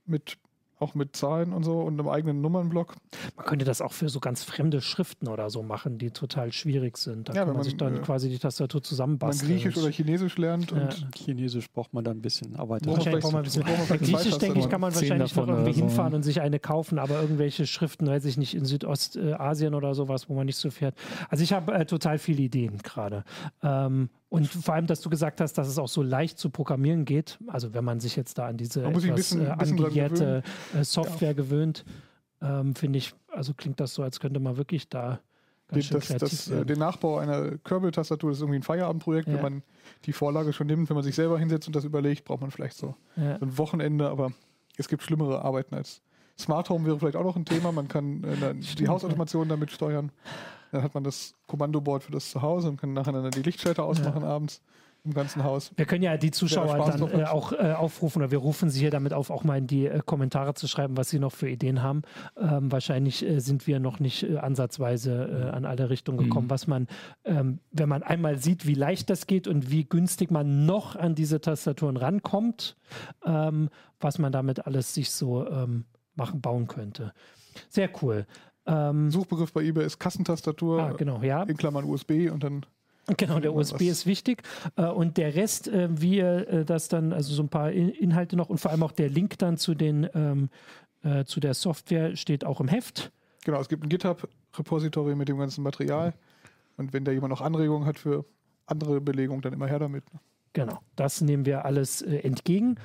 mit auch mit Zahlen und so und einem eigenen Nummernblock. Man könnte das auch für so ganz fremde Schriften oder so machen, die total schwierig sind. Da ja, kann man, man, sich dann äh, quasi die Tastatur zusammenbasteln. Wenn man Griechisch oder Chinesisch lernt ja. und Chinesisch braucht man dann ein bisschen Arbeit. Wahrscheinlich braucht man ein bisschen. Bei Griechisch, denke ich, kann man wahrscheinlich noch irgendwie so. hinfahren und sich eine kaufen, aber irgendwelche Schriften, weiß ich nicht, in Südostasien oder sowas, wo man nicht so fährt. Also ich habe äh, total viele Ideen gerade. Ähm, und vor allem, dass du gesagt hast, dass es auch so leicht zu programmieren geht. Also wenn man sich jetzt da an diese etwas bisschen, äh, angegierte äh, Software ja. gewöhnt, ähm, finde ich, also klingt das so, als könnte man wirklich da ganz den, schön das, das, äh, Den Nachbau einer Kerbal-Tastatur, das ist irgendwie ein Feierabendprojekt, ja. wenn man die Vorlage schon nimmt, wenn man sich selber hinsetzt und das überlegt, braucht man vielleicht so, ja. so ein Wochenende, aber es gibt schlimmere Arbeiten als Smart Home wäre vielleicht auch noch ein Thema. Man kann äh, *laughs* die Hausautomation damit steuern. Dann hat man das Kommandoboard für das Zuhause und kann nachher dann die Lichtschalter ausmachen ja. abends im ganzen Haus. Wir können ja die Zuschauer dann äh, auch äh, aufrufen oder wir rufen sie hier damit auf, auch mal in die äh, Kommentare zu schreiben, was sie noch für Ideen haben. Ähm, wahrscheinlich äh, sind wir noch nicht äh, ansatzweise äh, an alle Richtungen gekommen, mhm. was man, ähm, wenn man einmal sieht, wie leicht das geht und wie günstig man noch an diese Tastaturen rankommt, ähm, was man damit alles sich so ähm, machen, bauen könnte. Sehr cool. Ähm, Suchbegriff bei eBay ist Kassentastatur. Ah, genau, ja. In Klammern USB und dann. Genau, der USB ist wichtig. Äh, und der Rest, äh, wie ihr äh, das dann, also so ein paar Inhalte noch und vor allem auch der Link dann zu den ähm, äh, zu der Software steht auch im Heft. Genau, es gibt ein GitHub-Repository mit dem ganzen Material. Und wenn da jemand noch Anregungen hat für andere Belegungen, dann immer her damit. Genau, das nehmen wir alles äh, entgegen.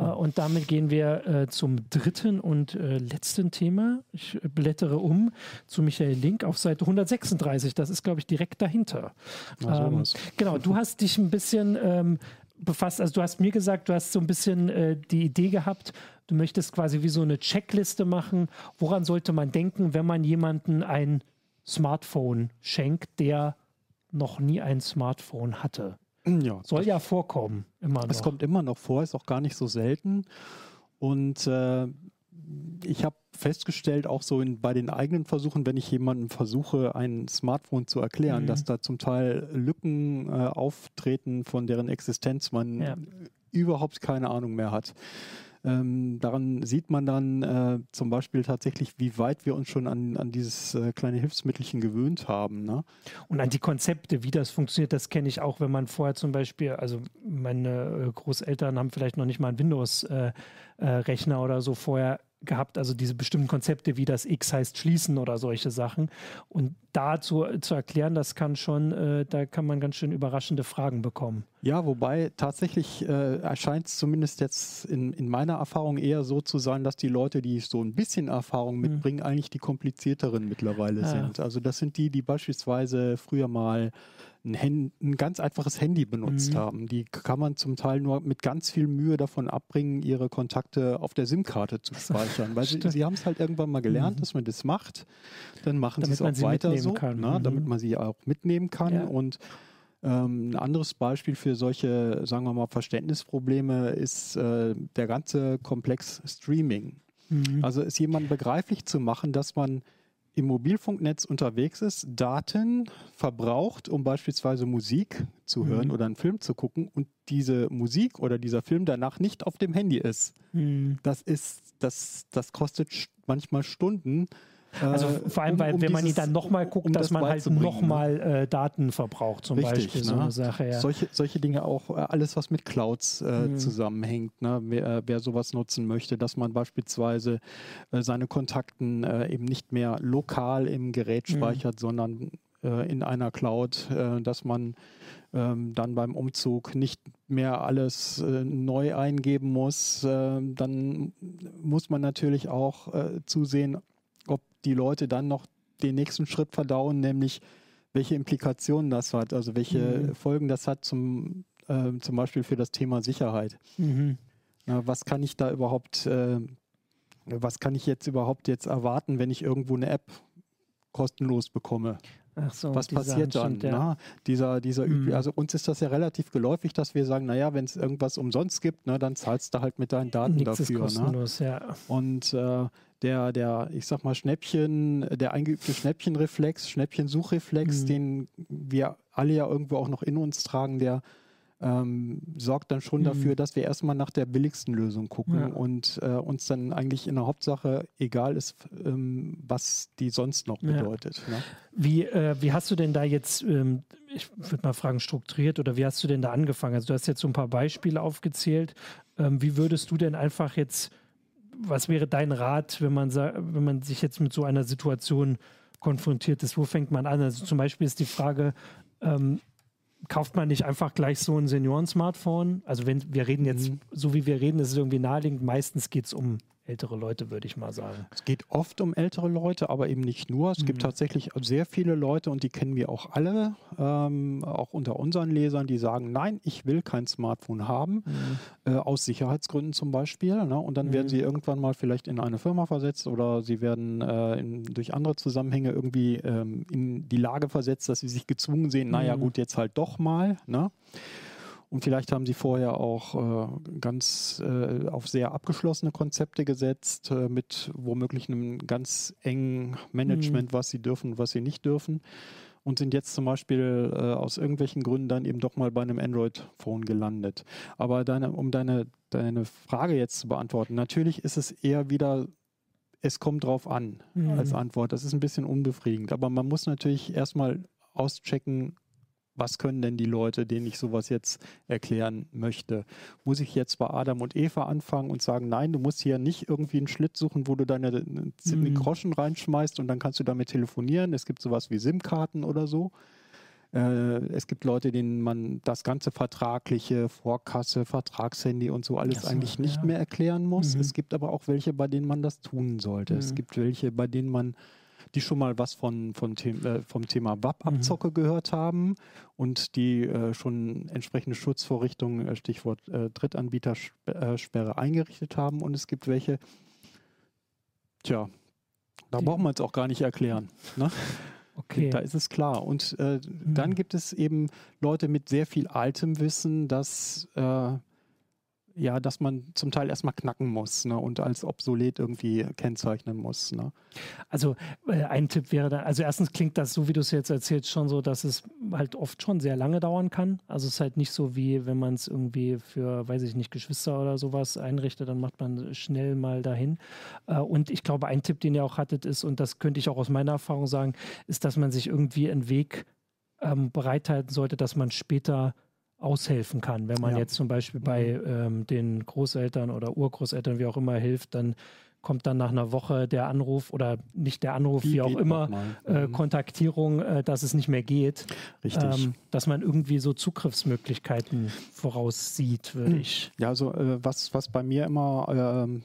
Äh, und damit gehen wir äh, zum dritten und äh, letzten Thema. Ich blättere um zu Michael Link auf Seite 136. Das ist, glaube ich, direkt dahinter. Ähm, genau, du hast dich ein bisschen ähm, befasst. Also du hast mir gesagt, du hast so ein bisschen äh, die Idee gehabt, du möchtest quasi wie so eine Checkliste machen. Woran sollte man denken, wenn man jemanden ein Smartphone schenkt, der noch nie ein Smartphone hatte? *clears throat* Ja, Soll ja vorkommen, immer noch. Es kommt immer noch vor, ist auch gar nicht so selten. Und äh, ich habe festgestellt, auch so in, bei den eigenen Versuchen, wenn ich jemandem versuche, ein Smartphone zu erklären, mhm. dass da zum Teil Lücken äh, auftreten, von deren Existenz man ja. überhaupt keine Ahnung mehr hat. Ähm, daran sieht man dann äh, zum Beispiel tatsächlich, wie weit wir uns schon an, an dieses äh, kleine Hilfsmittelchen gewöhnt haben. Ne? Und an die Konzepte, wie das funktioniert, das kenne ich auch, wenn man vorher zum Beispiel, also meine äh, Großeltern haben vielleicht noch nicht mal einen Windows-Rechner äh, äh, oder so vorher gehabt, also diese bestimmten Konzepte wie das X heißt schließen oder solche Sachen. Und da zu, erklären, das kann schon, äh, da kann man ganz schön überraschende Fragen bekommen. Ja, wobei tatsächlich äh, erscheint es zumindest jetzt in, in meiner Erfahrung eher so zu sein, dass die Leute, die so ein bisschen Erfahrung hm. mitbringen, mhm. eigentlich die komplizierteren mittlerweile ja. sind. Also das sind die, die beispielsweise früher mal ein, Hand, ein ganz einfaches Handy benutzt mhm. haben. Die kann man zum Teil nur mit ganz viel Mühe davon abbringen, ihre Kontakte auf der SIM-Karte zu speichern. Weil sie, sie haben es halt irgendwann mal gelernt, mhm. dass man das macht. Dann machen sie es auch weiter so, na, mhm. damit man sie auch mitnehmen kann. Ja. Und ähm, ein anderes Beispiel für solche, sagen wir mal, Verständnisprobleme ist äh, der ganze Komplex Streaming. Mhm. Also es jemandem begreiflich zu machen, dass man im Mobilfunknetz unterwegs ist, Daten verbraucht, um beispielsweise Musik zu hören mhm. oder einen Film zu gucken und diese Musik oder dieser Film danach nicht auf dem Handy ist. Mhm. Das ist, das, das kostet manchmal Stunden also äh, vor allem, weil um, wenn man ihn dann nochmal guckt, um dass das man halt nochmal ne? äh, Daten verbraucht, zum Richtig, Beispiel, ne? so eine Sache. Ja. Solche, solche Dinge auch, äh, alles was mit Clouds äh, mhm. zusammenhängt, ne? wer, äh, wer sowas nutzen möchte, dass man beispielsweise äh, seine Kontakten eben nicht mehr lokal im Gerät mhm. speichert, mhm. sondern in einer Cloud, dass man ähm, dann beim Umzug nicht mehr alles äh, neu eingeben muss, äh, dann muss man natürlich auch äh, zusehen, ob die Leute dann noch den nächsten Schritt verdauen, nämlich welche Implikationen das hat, also welche mhm. Folgen das hat zum, äh, zum Beispiel für das Thema Sicherheit. Mhm. Ja, was kann ich da überhaupt, äh, was kann ich jetzt überhaupt jetzt erwarten, wenn ich irgendwo eine App kostenlos bekomme? So, was passiert dann? Stimmt, ja. Dieser, dieser mhm. Also uns ist das ja relativ geläufig, dass wir sagen, naja, wenn es irgendwas umsonst gibt, ne, dann zahlst du halt mit deinen Daten Nichts dafür. Ist ne? kostenlos, ne? ja. Und äh, der, der, ich sag mal, Schnäppchen, der eingeübte Schnäppchenreflex, Schnäppchensuchreflex, mhm. den wir alle ja irgendwo auch noch in uns tragen, der ähm, sorgt dann schon mhm. dafür, dass wir erstmal nach der billigsten Lösung gucken ja. und äh, uns dann eigentlich in der Hauptsache egal ist, ähm, was die sonst noch bedeutet. Ja. Ne? Wie, äh, wie hast du denn da jetzt, ähm, ich würde mal fragen, strukturiert oder wie hast du denn da angefangen? Also du hast jetzt so ein paar Beispiele aufgezählt. Ähm, wie würdest du denn einfach jetzt, was wäre dein Rat, wenn man, wenn man sich jetzt mit so einer Situation konfrontiert ist? Wo fängt man an? Also zum Beispiel ist die Frage, ähm, kauft man nicht einfach gleich so ein Senioren-Smartphone? Also wenn wir reden jetzt, mhm. so wie wir reden, ist es irgendwie naheliegend. Meistens geht es um ältere Leute, würde ich mal sagen. Es geht oft um ältere Leute, aber eben nicht nur. Es mhm. gibt tatsächlich sehr viele Leute und die kennen wir auch alle, ähm, auch unter unseren Lesern, die sagen, nein, ich will kein Smartphone haben, mhm. äh, aus Sicherheitsgründen zum Beispiel. Ne? Und dann mhm. werden sie irgendwann mal vielleicht in eine Firma versetzt oder sie werden äh, in, durch andere Zusammenhänge irgendwie ähm, in die Lage versetzt, dass sie sich gezwungen sehen, naja mhm. gut, jetzt halt doch mal. Ne? Und vielleicht haben sie vorher auch äh, ganz äh, auf sehr abgeschlossene Konzepte gesetzt, äh, mit womöglich einem ganz engen Management, mhm. was sie dürfen und was sie nicht dürfen. Und sind jetzt zum Beispiel äh, aus irgendwelchen Gründen dann eben doch mal bei einem Android-Phone gelandet. Aber deine, um deine, deine Frage jetzt zu beantworten, natürlich ist es eher wieder es kommt drauf an mhm. als Antwort. Das ist ein bisschen unbefriedigend. Aber man muss natürlich erstmal auschecken, was können denn die Leute, denen ich sowas jetzt erklären möchte? Muss ich jetzt bei Adam und Eva anfangen und sagen, nein, du musst hier nicht irgendwie einen Schlitt suchen, wo du deine mhm. Groschen reinschmeißt und dann kannst du damit telefonieren. Es gibt sowas wie SIM-Karten oder so. Äh, es gibt Leute, denen man das ganze Vertragliche, Vorkasse, Vertragshandy und so alles so, eigentlich nicht ja. mehr erklären muss. Mhm. Es gibt aber auch welche, bei denen man das tun sollte. Mhm. Es gibt welche, bei denen man die schon mal was von, von them, äh, vom Thema WAP-Abzocke mhm. gehört haben und die äh, schon entsprechende Schutzvorrichtungen, äh, Stichwort äh, Drittanbietersperre, eingerichtet haben. Und es gibt welche, tja, da die. braucht man es auch gar nicht erklären. Ne? Okay. Da ist es klar. Und äh, mhm. dann gibt es eben Leute mit sehr viel altem Wissen, das äh, ja, dass man zum Teil erstmal knacken muss ne, und als obsolet irgendwie kennzeichnen muss. Ne. Also äh, ein Tipp wäre da, also erstens klingt das so, wie du es jetzt erzählst, schon so, dass es halt oft schon sehr lange dauern kann. Also es ist halt nicht so wie, wenn man es irgendwie für, weiß ich nicht, Geschwister oder sowas einrichtet, dann macht man schnell mal dahin. Äh, und ich glaube, ein Tipp, den ihr auch hattet, ist, und das könnte ich auch aus meiner Erfahrung sagen, ist, dass man sich irgendwie einen Weg ähm, bereithalten sollte, dass man später aushelfen kann. Wenn man ja. jetzt zum Beispiel bei mhm. ähm, den Großeltern oder Urgroßeltern, wie auch immer, hilft, dann kommt dann nach einer Woche der Anruf oder nicht der Anruf, wie, wie auch immer, äh, mhm. Kontaktierung, äh, dass es nicht mehr geht. Richtig. Ähm, dass man irgendwie so Zugriffsmöglichkeiten voraussieht, würde mhm. ich. Ja, also äh, was, was bei mir immer ähm,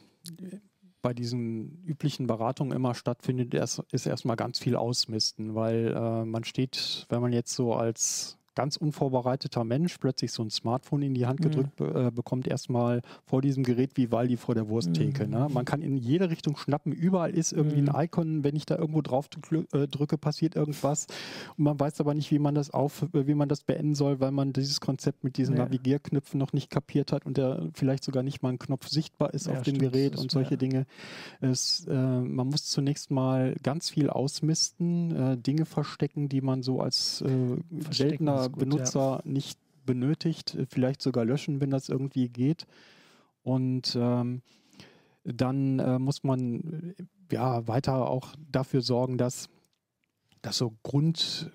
bei diesen üblichen Beratungen immer stattfindet, ist erstmal ganz viel Ausmisten, weil äh, man steht, wenn man jetzt so als ganz unvorbereiteter Mensch plötzlich so ein Smartphone in die Hand mhm. gedrückt äh, bekommt, erstmal vor diesem Gerät wie Waldi vor der Wursttheke. Mhm. Ne? Man kann in jede Richtung schnappen, überall ist irgendwie mhm. ein Icon, wenn ich da irgendwo drauf äh, drücke, passiert irgendwas und man weiß aber nicht, wie man das auf, äh, wie man das beenden soll, weil man dieses Konzept mit diesen ja. Navigierknöpfen noch nicht kapiert hat und der vielleicht sogar nicht mal ein Knopf sichtbar ist ja, auf dem Gerät und solche ja. Dinge. Es, äh, man muss zunächst mal ganz viel ausmisten, äh, Dinge verstecken, die man so als äh, gut, Benutzer ja. nicht benötigt, vielleicht sogar löschen, wenn das irgendwie geht. Und ähm, dann äh, muss man ja weiter auch dafür sorgen, dass, dass so Grund,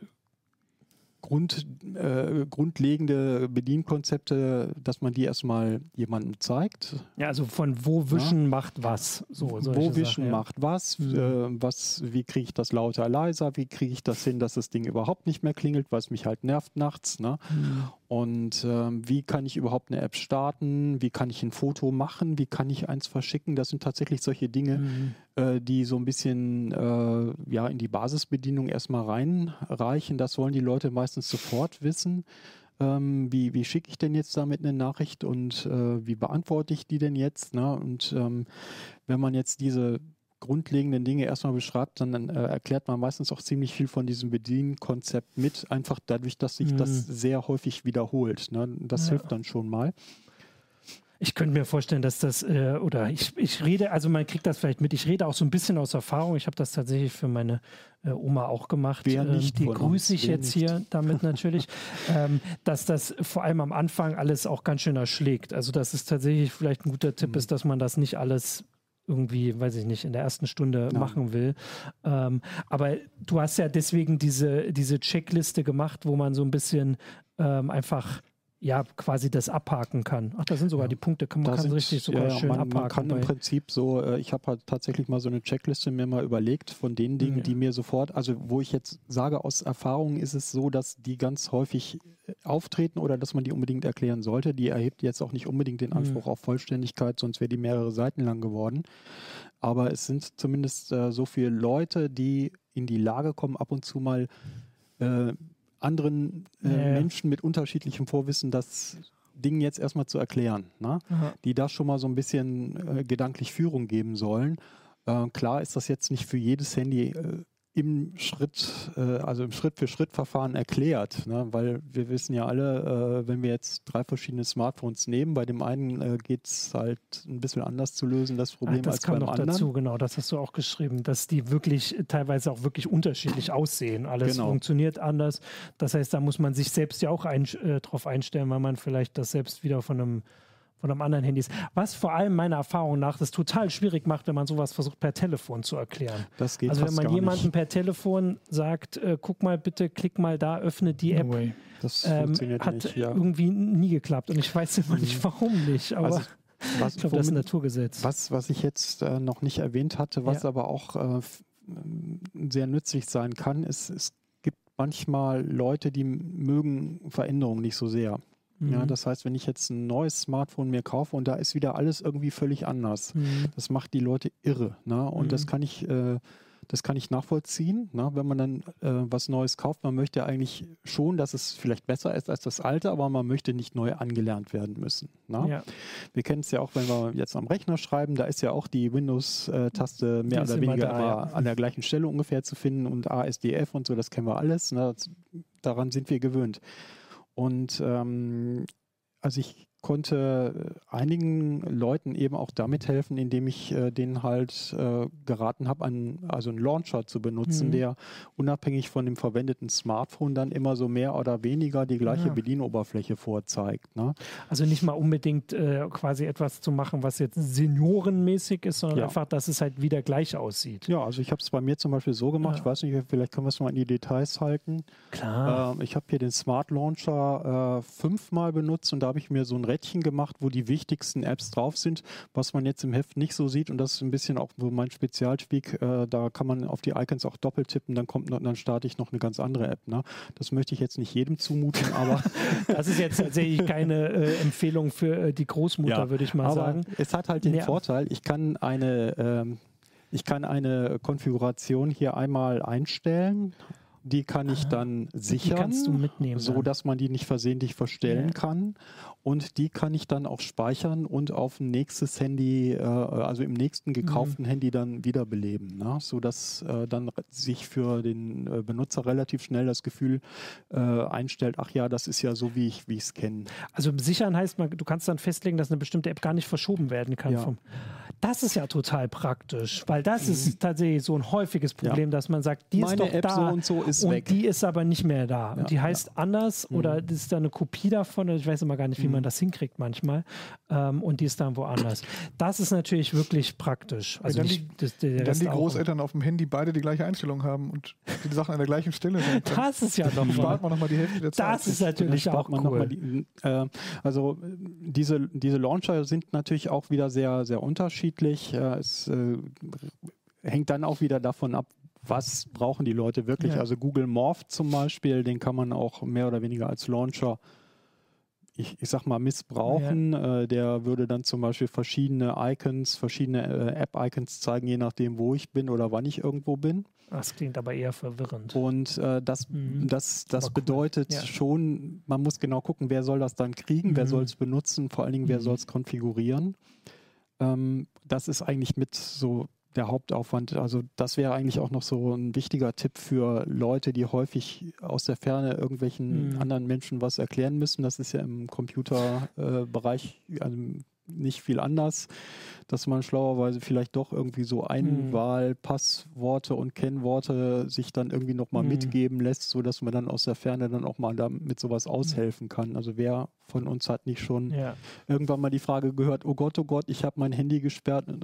Grund, äh, grundlegende Bedienkonzepte, dass man die erstmal jemandem zeigt. Ja, also von wo Wischen ja. macht was. So, wo Wischen Sachen, ja. macht was, äh, was, wie kriege ich das lauter, leiser, wie kriege ich das hin, dass das Ding überhaupt nicht mehr klingelt, was mich halt nervt nachts. Ne? Mhm. Und ähm, wie kann ich überhaupt eine App starten? Wie kann ich ein Foto machen? Wie kann ich eins verschicken? Das sind tatsächlich solche Dinge, mhm. äh, die so ein bisschen äh, ja, in die Basisbedienung erstmal reinreichen. Das wollen die Leute meistens sofort wissen. Ähm, wie, wie schicke ich denn jetzt damit eine Nachricht und äh, wie beantworte ich die denn jetzt? Ne? Und ähm, wenn man jetzt diese grundlegenden Dinge erstmal beschreibt, dann äh, erklärt man meistens auch ziemlich viel von diesem Bedienkonzept mit, einfach dadurch, dass sich mhm. das sehr häufig wiederholt. Ne? Das ja. hilft dann schon mal. Ich könnte mir vorstellen, dass das, äh, oder ich, ich rede, also man kriegt das vielleicht mit, ich rede auch so ein bisschen aus Erfahrung. Ich habe das tatsächlich für meine äh, Oma auch gemacht. Wer ähm, nicht die grüße ich jetzt nicht. hier damit natürlich, *laughs* ähm, dass das vor allem am Anfang alles auch ganz schön erschlägt. Also dass es tatsächlich vielleicht ein guter Tipp mhm. ist, dass man das nicht alles irgendwie, weiß ich nicht, in der ersten Stunde ja. machen will. Ähm, aber du hast ja deswegen diese, diese Checkliste gemacht, wo man so ein bisschen ähm, einfach ja quasi das abhaken kann. Ach, da sind sogar ja. die Punkte, kann, man kann sind, richtig sogar ja, schön man, abhaken. Man kann im Prinzip so, äh, ich habe halt tatsächlich mal so eine Checkliste mir mal überlegt von den Dingen, ja. die mir sofort, also wo ich jetzt sage, aus Erfahrung ist es so, dass die ganz häufig äh, auftreten oder dass man die unbedingt erklären sollte. Die erhebt jetzt auch nicht unbedingt den Anspruch mhm. auf Vollständigkeit, sonst wäre die mehrere Seiten lang geworden. Aber es sind zumindest äh, so viele Leute, die in die Lage kommen, ab und zu mal äh, anderen äh, ja. Menschen mit unterschiedlichem Vorwissen das Ding jetzt erstmal zu erklären, ne? die da schon mal so ein bisschen äh, gedanklich Führung geben sollen. Äh, klar ist das jetzt nicht für jedes Handy äh, im Schritt, äh, also im Schritt-für-Schritt-Verfahren erklärt, ne? weil wir wissen ja alle, äh, wenn wir jetzt drei verschiedene Smartphones nehmen, bei dem einen äh, geht es halt ein bisschen anders zu lösen, das Problem Ach, das als kam beim noch anderen. dazu, genau, das hast du auch geschrieben, dass die wirklich teilweise auch wirklich unterschiedlich aussehen. Alles genau. funktioniert anders. Das heißt, da muss man sich selbst ja auch ein, äh, drauf einstellen, weil man vielleicht das selbst wieder von einem von einem anderen Handys. Was vor allem meiner Erfahrung nach das total schwierig macht, wenn man sowas versucht per Telefon zu erklären. Das geht Also wenn man jemandem nicht. per Telefon sagt, äh, guck mal bitte, klick mal da, öffne die App. No das ähm, hat nicht, ja. irgendwie nie geklappt und ich weiß immer nicht, mhm. warum nicht. Aber also, was, *laughs* ich glaube, das ist ein Naturgesetz. Was, was ich jetzt äh, noch nicht erwähnt hatte, was ja. aber auch äh, sehr nützlich sein kann, ist, es gibt manchmal Leute, die mögen Veränderungen nicht so sehr. Mhm. Ja, das heißt, wenn ich jetzt ein neues Smartphone mir kaufe und da ist wieder alles irgendwie völlig anders, mhm. das macht die Leute irre. Ne? Und mhm. das kann ich äh, das kann ich nachvollziehen. Ne? Wenn man dann äh, was Neues kauft, man möchte eigentlich schon, dass es vielleicht besser ist als das alte, aber man möchte nicht neu angelernt werden müssen. Ne? Ja. Wir kennen es ja auch, wenn wir jetzt am Rechner schreiben, da ist ja auch die Windows-Taste mehr oder weniger da, an der gleichen Stelle ungefähr zu finden und ASDF und so, das kennen wir alles. Ne? Das, daran sind wir gewöhnt. Und ähm, also ich konnte äh, einigen Leuten eben auch damit helfen, indem ich äh, denen halt äh, geraten habe, also einen Launcher zu benutzen, mhm. der unabhängig von dem verwendeten Smartphone dann immer so mehr oder weniger die gleiche ja. Bedienoberfläche vorzeigt. Ne? Also nicht mal unbedingt äh, quasi etwas zu machen, was jetzt seniorenmäßig ist, sondern ja. einfach, dass es halt wieder gleich aussieht. Ja, also ich habe es bei mir zum Beispiel so gemacht, ja. ich weiß nicht, vielleicht können wir es mal in die Details halten. Klar. Ähm, ich habe hier den Smart Launcher äh, fünfmal benutzt und da habe ich mir so ein Rädchen gemacht, wo die wichtigsten Apps drauf sind, was man jetzt im Heft nicht so sieht. Und das ist ein bisschen auch so mein Spezialspiel. Äh, da kann man auf die Icons auch doppelt tippen, dann kommt dann starte ich noch eine ganz andere App. Ne? Das möchte ich jetzt nicht jedem zumuten, *laughs* aber. das ist jetzt tatsächlich keine äh, Empfehlung für äh, die Großmutter, ja, würde ich mal sagen. Es hat halt den ja. Vorteil, ich kann eine. Ähm, ich kann eine Konfiguration hier einmal einstellen die kann ich dann sichern, die kannst du mitnehmen, so dass man die nicht versehentlich verstellen ja. kann. Und die kann ich dann auch speichern und auf ein nächstes Handy, äh, also im nächsten gekauften mhm. Handy dann wiederbeleben, ne? so dass äh, dann sich für den äh, Benutzer relativ schnell das Gefühl äh, einstellt, ach ja, das ist ja so, wie ich es kenne. Also sichern heißt, man, du kannst dann festlegen, dass eine bestimmte App gar nicht verschoben werden kann. Ja. Vom, das ist ja total praktisch, weil das mhm. ist tatsächlich so ein häufiges Problem, ja. dass man sagt, die Meine ist doch App da so und so ist und weg. die ist aber nicht mehr da. Ja, und die heißt anders mhm. oder das ist da eine Kopie davon. Ich weiß immer gar nicht, wie mhm. Man das hinkriegt manchmal. Ähm, und die ist dann woanders. Das ist natürlich wirklich praktisch. Also dann nicht, die, das, dann die Großeltern auf dem Handy beide die gleiche Einstellung haben und die Sachen an der gleichen Stelle *laughs* sind. Das ist ja noch spart man nochmal die Hälfte der Zeit. Das ist natürlich auch cool. Die, äh, also diese, diese Launcher sind natürlich auch wieder sehr, sehr unterschiedlich. Äh, es äh, hängt dann auch wieder davon ab, was brauchen die Leute wirklich. Ja. Also Google Morph zum Beispiel, den kann man auch mehr oder weniger als Launcher ich, ich sag mal, missbrauchen. Ja. Äh, der würde dann zum Beispiel verschiedene Icons, verschiedene äh, App-Icons zeigen, je nachdem, wo ich bin oder wann ich irgendwo bin. Das klingt aber eher verwirrend. Und äh, das, mhm. das, das cool. bedeutet ja. schon, man muss genau gucken, wer soll das dann kriegen, mhm. wer soll es benutzen, vor allen Dingen, wer mhm. soll es konfigurieren. Ähm, das ist eigentlich mit so der Hauptaufwand. Also das wäre eigentlich auch noch so ein wichtiger Tipp für Leute, die häufig aus der Ferne irgendwelchen mhm. anderen Menschen was erklären müssen. Das ist ja im Computerbereich äh, also nicht viel anders dass man schlauerweise vielleicht doch irgendwie so Einwahlpassworte und Kennworte sich dann irgendwie nochmal mhm. mitgeben lässt, sodass man dann aus der Ferne dann auch mal da mit sowas aushelfen kann. Also wer von uns hat nicht schon ja. irgendwann mal die Frage gehört, oh Gott, oh Gott, ich habe mein Handy gesperrt, äh,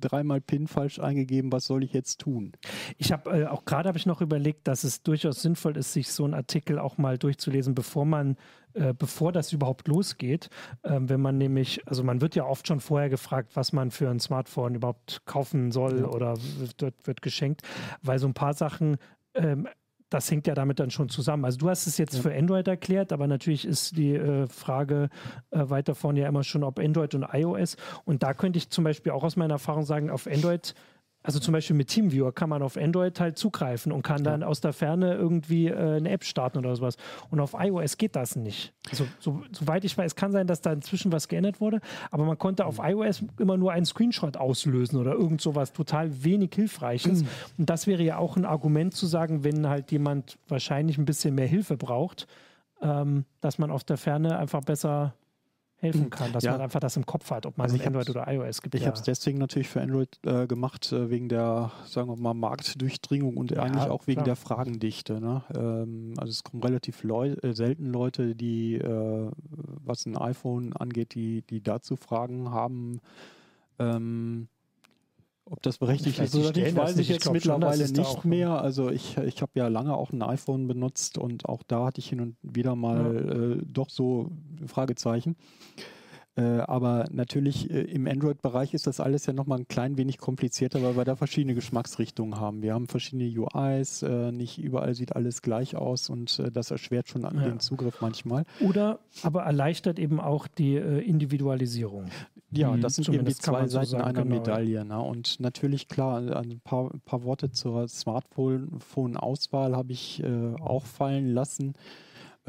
dreimal PIN falsch eingegeben, was soll ich jetzt tun? Ich habe äh, auch gerade habe ich noch überlegt, dass es durchaus sinnvoll ist, sich so einen Artikel auch mal durchzulesen, bevor man äh, bevor das überhaupt losgeht. Ähm, wenn man nämlich, also man wird ja oft schon vorher gefragt, was man für ein Smartphone überhaupt kaufen soll ja. oder wird, wird geschenkt, weil so ein paar Sachen ähm, das hängt ja damit dann schon zusammen. Also du hast es jetzt ja. für Android erklärt, aber natürlich ist die äh, Frage äh, weiter vorne ja immer schon, ob Android und iOS. Und da könnte ich zum Beispiel auch aus meiner Erfahrung sagen, auf Android also zum Beispiel mit Teamviewer kann man auf Android halt zugreifen und kann dann aus der Ferne irgendwie äh, eine App starten oder sowas. Und auf iOS geht das nicht. Also so, soweit ich weiß, kann sein, dass da inzwischen was geändert wurde, aber man konnte auf iOS immer nur einen Screenshot auslösen oder irgend sowas total wenig Hilfreiches. Mhm. Und das wäre ja auch ein Argument zu sagen, wenn halt jemand wahrscheinlich ein bisschen mehr Hilfe braucht, ähm, dass man auf der Ferne einfach besser helfen mhm. kann, dass ja. man einfach das im Kopf hat, ob man also Android oder iOS gibt. Ich ja. habe es deswegen natürlich für Android äh, gemacht, äh, wegen der, sagen wir mal, Marktdurchdringung und ja, eigentlich auch wegen klar. der Fragendichte. Ne? Ähm, also es kommen relativ Leu äh, selten Leute, die, äh, was ein iPhone angeht, die, die dazu Fragen haben. Ähm, ob das berechtigt ist oder nicht, weiß ich jetzt ich mittlerweile schon, nicht mehr. Also ich, ich habe ja lange auch ein iPhone benutzt und auch da hatte ich hin und wieder mal ja. äh, doch so Fragezeichen. Äh, aber natürlich äh, im Android-Bereich ist das alles ja nochmal ein klein wenig komplizierter, weil wir da verschiedene Geschmacksrichtungen haben. Wir haben verschiedene UIs, äh, nicht überall sieht alles gleich aus und das erschwert schon ja. den Zugriff manchmal. Oder aber erleichtert eben auch die Individualisierung. Ja, mhm, das sind eben die zwei Seiten so einer genau, Medaille. Ne? Und natürlich, klar, ein paar, ein paar Worte zur Smartphone-Auswahl habe ich äh, auch fallen lassen.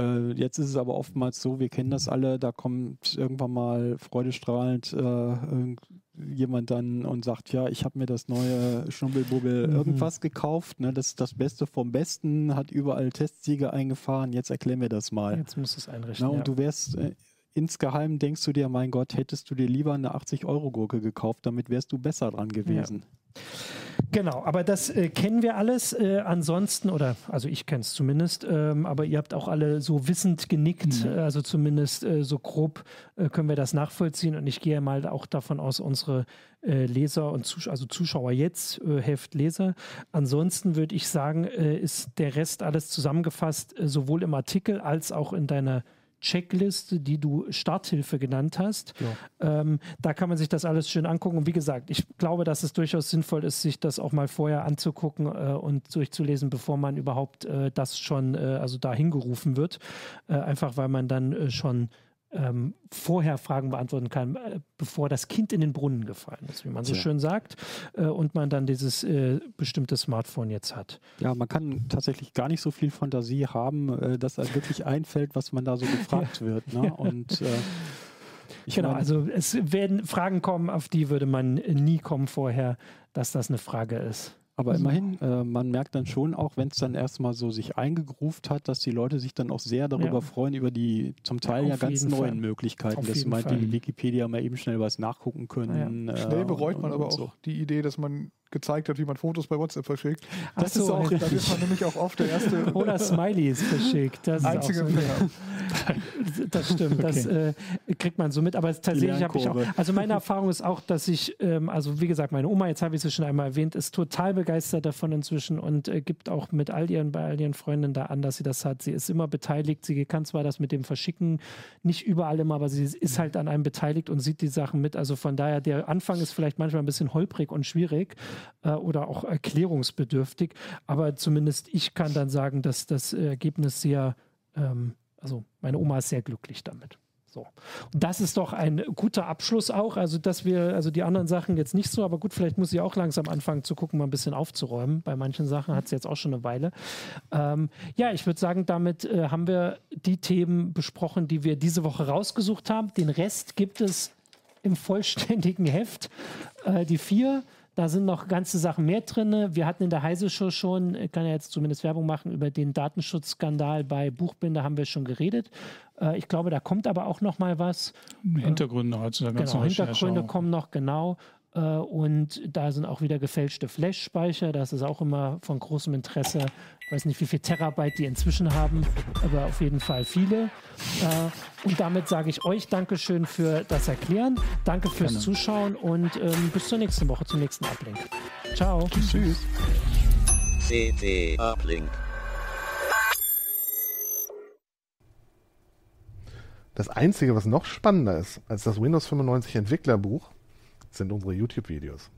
Äh, jetzt ist es aber oftmals so, wir kennen das alle, da kommt irgendwann mal freudestrahlend äh, jemand dann und sagt, ja, ich habe mir das neue Schnubbelbubbel mhm. irgendwas gekauft, ne? das ist das Beste vom Besten, hat überall Testsiege eingefahren, jetzt erklär mir das mal. Jetzt musst du es einrichten. Na, und ja. du wärst äh, insgeheim denkst du dir, mein Gott, hättest du dir lieber eine 80-Euro-Gurke gekauft, damit wärst du besser dran gewesen. Ja. Genau, aber das äh, kennen wir alles. Äh, ansonsten, oder also ich kenne es zumindest, ähm, aber ihr habt auch alle so wissend genickt, mhm. also zumindest äh, so grob äh, können wir das nachvollziehen. Und ich gehe mal auch davon aus, unsere äh, Leser und Zus also Zuschauer jetzt, äh, Heftleser. Ansonsten würde ich sagen, ist der Rest alles zusammengefasst, sowohl im Artikel als auch in deiner Checkliste, die du Starthilfe genannt hast. Ja. Ähm, da kann man sich das alles schön angucken. Und wie gesagt, ich glaube, dass es durchaus sinnvoll ist, sich das auch mal vorher anzugucken äh, und durchzulesen, bevor man überhaupt äh, das schon, äh, also da hingerufen wird. Äh, einfach weil man dann äh, schon ähm, vorher Fragen beantworten kann, äh, bevor das Kind in den Brunnen gefallen ist, wie man so ja. schön sagt, äh, und man dann dieses äh, bestimmte Smartphone jetzt hat. Ja, man kann tatsächlich gar nicht so viel Fantasie haben, äh, dass einem wirklich *laughs* einfällt, was man da so gefragt ja. wird. Ne? Und äh, genau, meine, also es werden Fragen kommen, auf die würde man nie kommen vorher, dass das eine Frage ist. Aber mhm. immerhin, äh, man merkt dann schon auch, wenn es dann erstmal so sich eingegruft hat, dass die Leute sich dann auch sehr darüber ja. freuen, über die zum Teil ja, ja ganz neuen Fall. Möglichkeiten, Auf dass man in Wikipedia mal eben schnell was nachgucken können. Ja. Schnell bereut man aber auch so. die Idee, dass man gezeigt hat, wie man Fotos bei WhatsApp verschickt. Das so, ist auch, da ist man nämlich auch oft der erste. *laughs* Oder Smileys verschickt. Das einzige so, *laughs* Das stimmt, okay. das äh, kriegt man so mit. Aber tatsächlich habe ich auch, also meine *laughs* Erfahrung ist auch, dass ich, ähm, also wie gesagt, meine Oma, jetzt habe ich sie schon einmal erwähnt, ist total begeistert davon inzwischen und äh, gibt auch mit all ihren, bei all ihren Freundinnen da an, dass sie das hat. Sie ist immer beteiligt. Sie kann zwar das mit dem Verschicken nicht überall immer, aber sie ist halt an einem beteiligt und sieht die Sachen mit. Also von daher, der Anfang ist vielleicht manchmal ein bisschen holprig und schwierig äh, oder auch erklärungsbedürftig. Aber zumindest ich kann dann sagen, dass das Ergebnis sehr, ähm, also meine Oma ist sehr glücklich damit. So. Und das ist doch ein guter Abschluss auch. Also, dass wir, also die anderen Sachen jetzt nicht so, aber gut, vielleicht muss sie auch langsam anfangen zu gucken, mal ein bisschen aufzuräumen. Bei manchen Sachen hat sie jetzt auch schon eine Weile. Ähm, ja, ich würde sagen, damit äh, haben wir die Themen besprochen, die wir diese Woche rausgesucht haben. Den Rest gibt es im vollständigen Heft. Äh, die vier da sind noch ganze Sachen mehr drin. Wir hatten in der Heise Show schon, ich kann ja jetzt zumindest Werbung machen, über den Datenschutzskandal bei Buchbinder haben wir schon geredet. Äh, ich glaube, da kommt aber auch noch mal was. Hintergründe heutzutage. Genau, Hintergründe kommen noch, genau. Äh, und da sind auch wieder gefälschte Flash-Speicher. Das ist auch immer von großem Interesse. Ich weiß nicht, wie viel Terabyte die inzwischen haben, aber auf jeden Fall viele. Äh, und damit sage ich euch Dankeschön für das Erklären. Danke fürs Gerne. Zuschauen und ähm, bis zur nächsten Woche, zum nächsten Uplink. Ciao. Tschüss. CT Uplink. Das Einzige, was noch spannender ist als das Windows 95 Entwicklerbuch, sind unsere YouTube-Videos.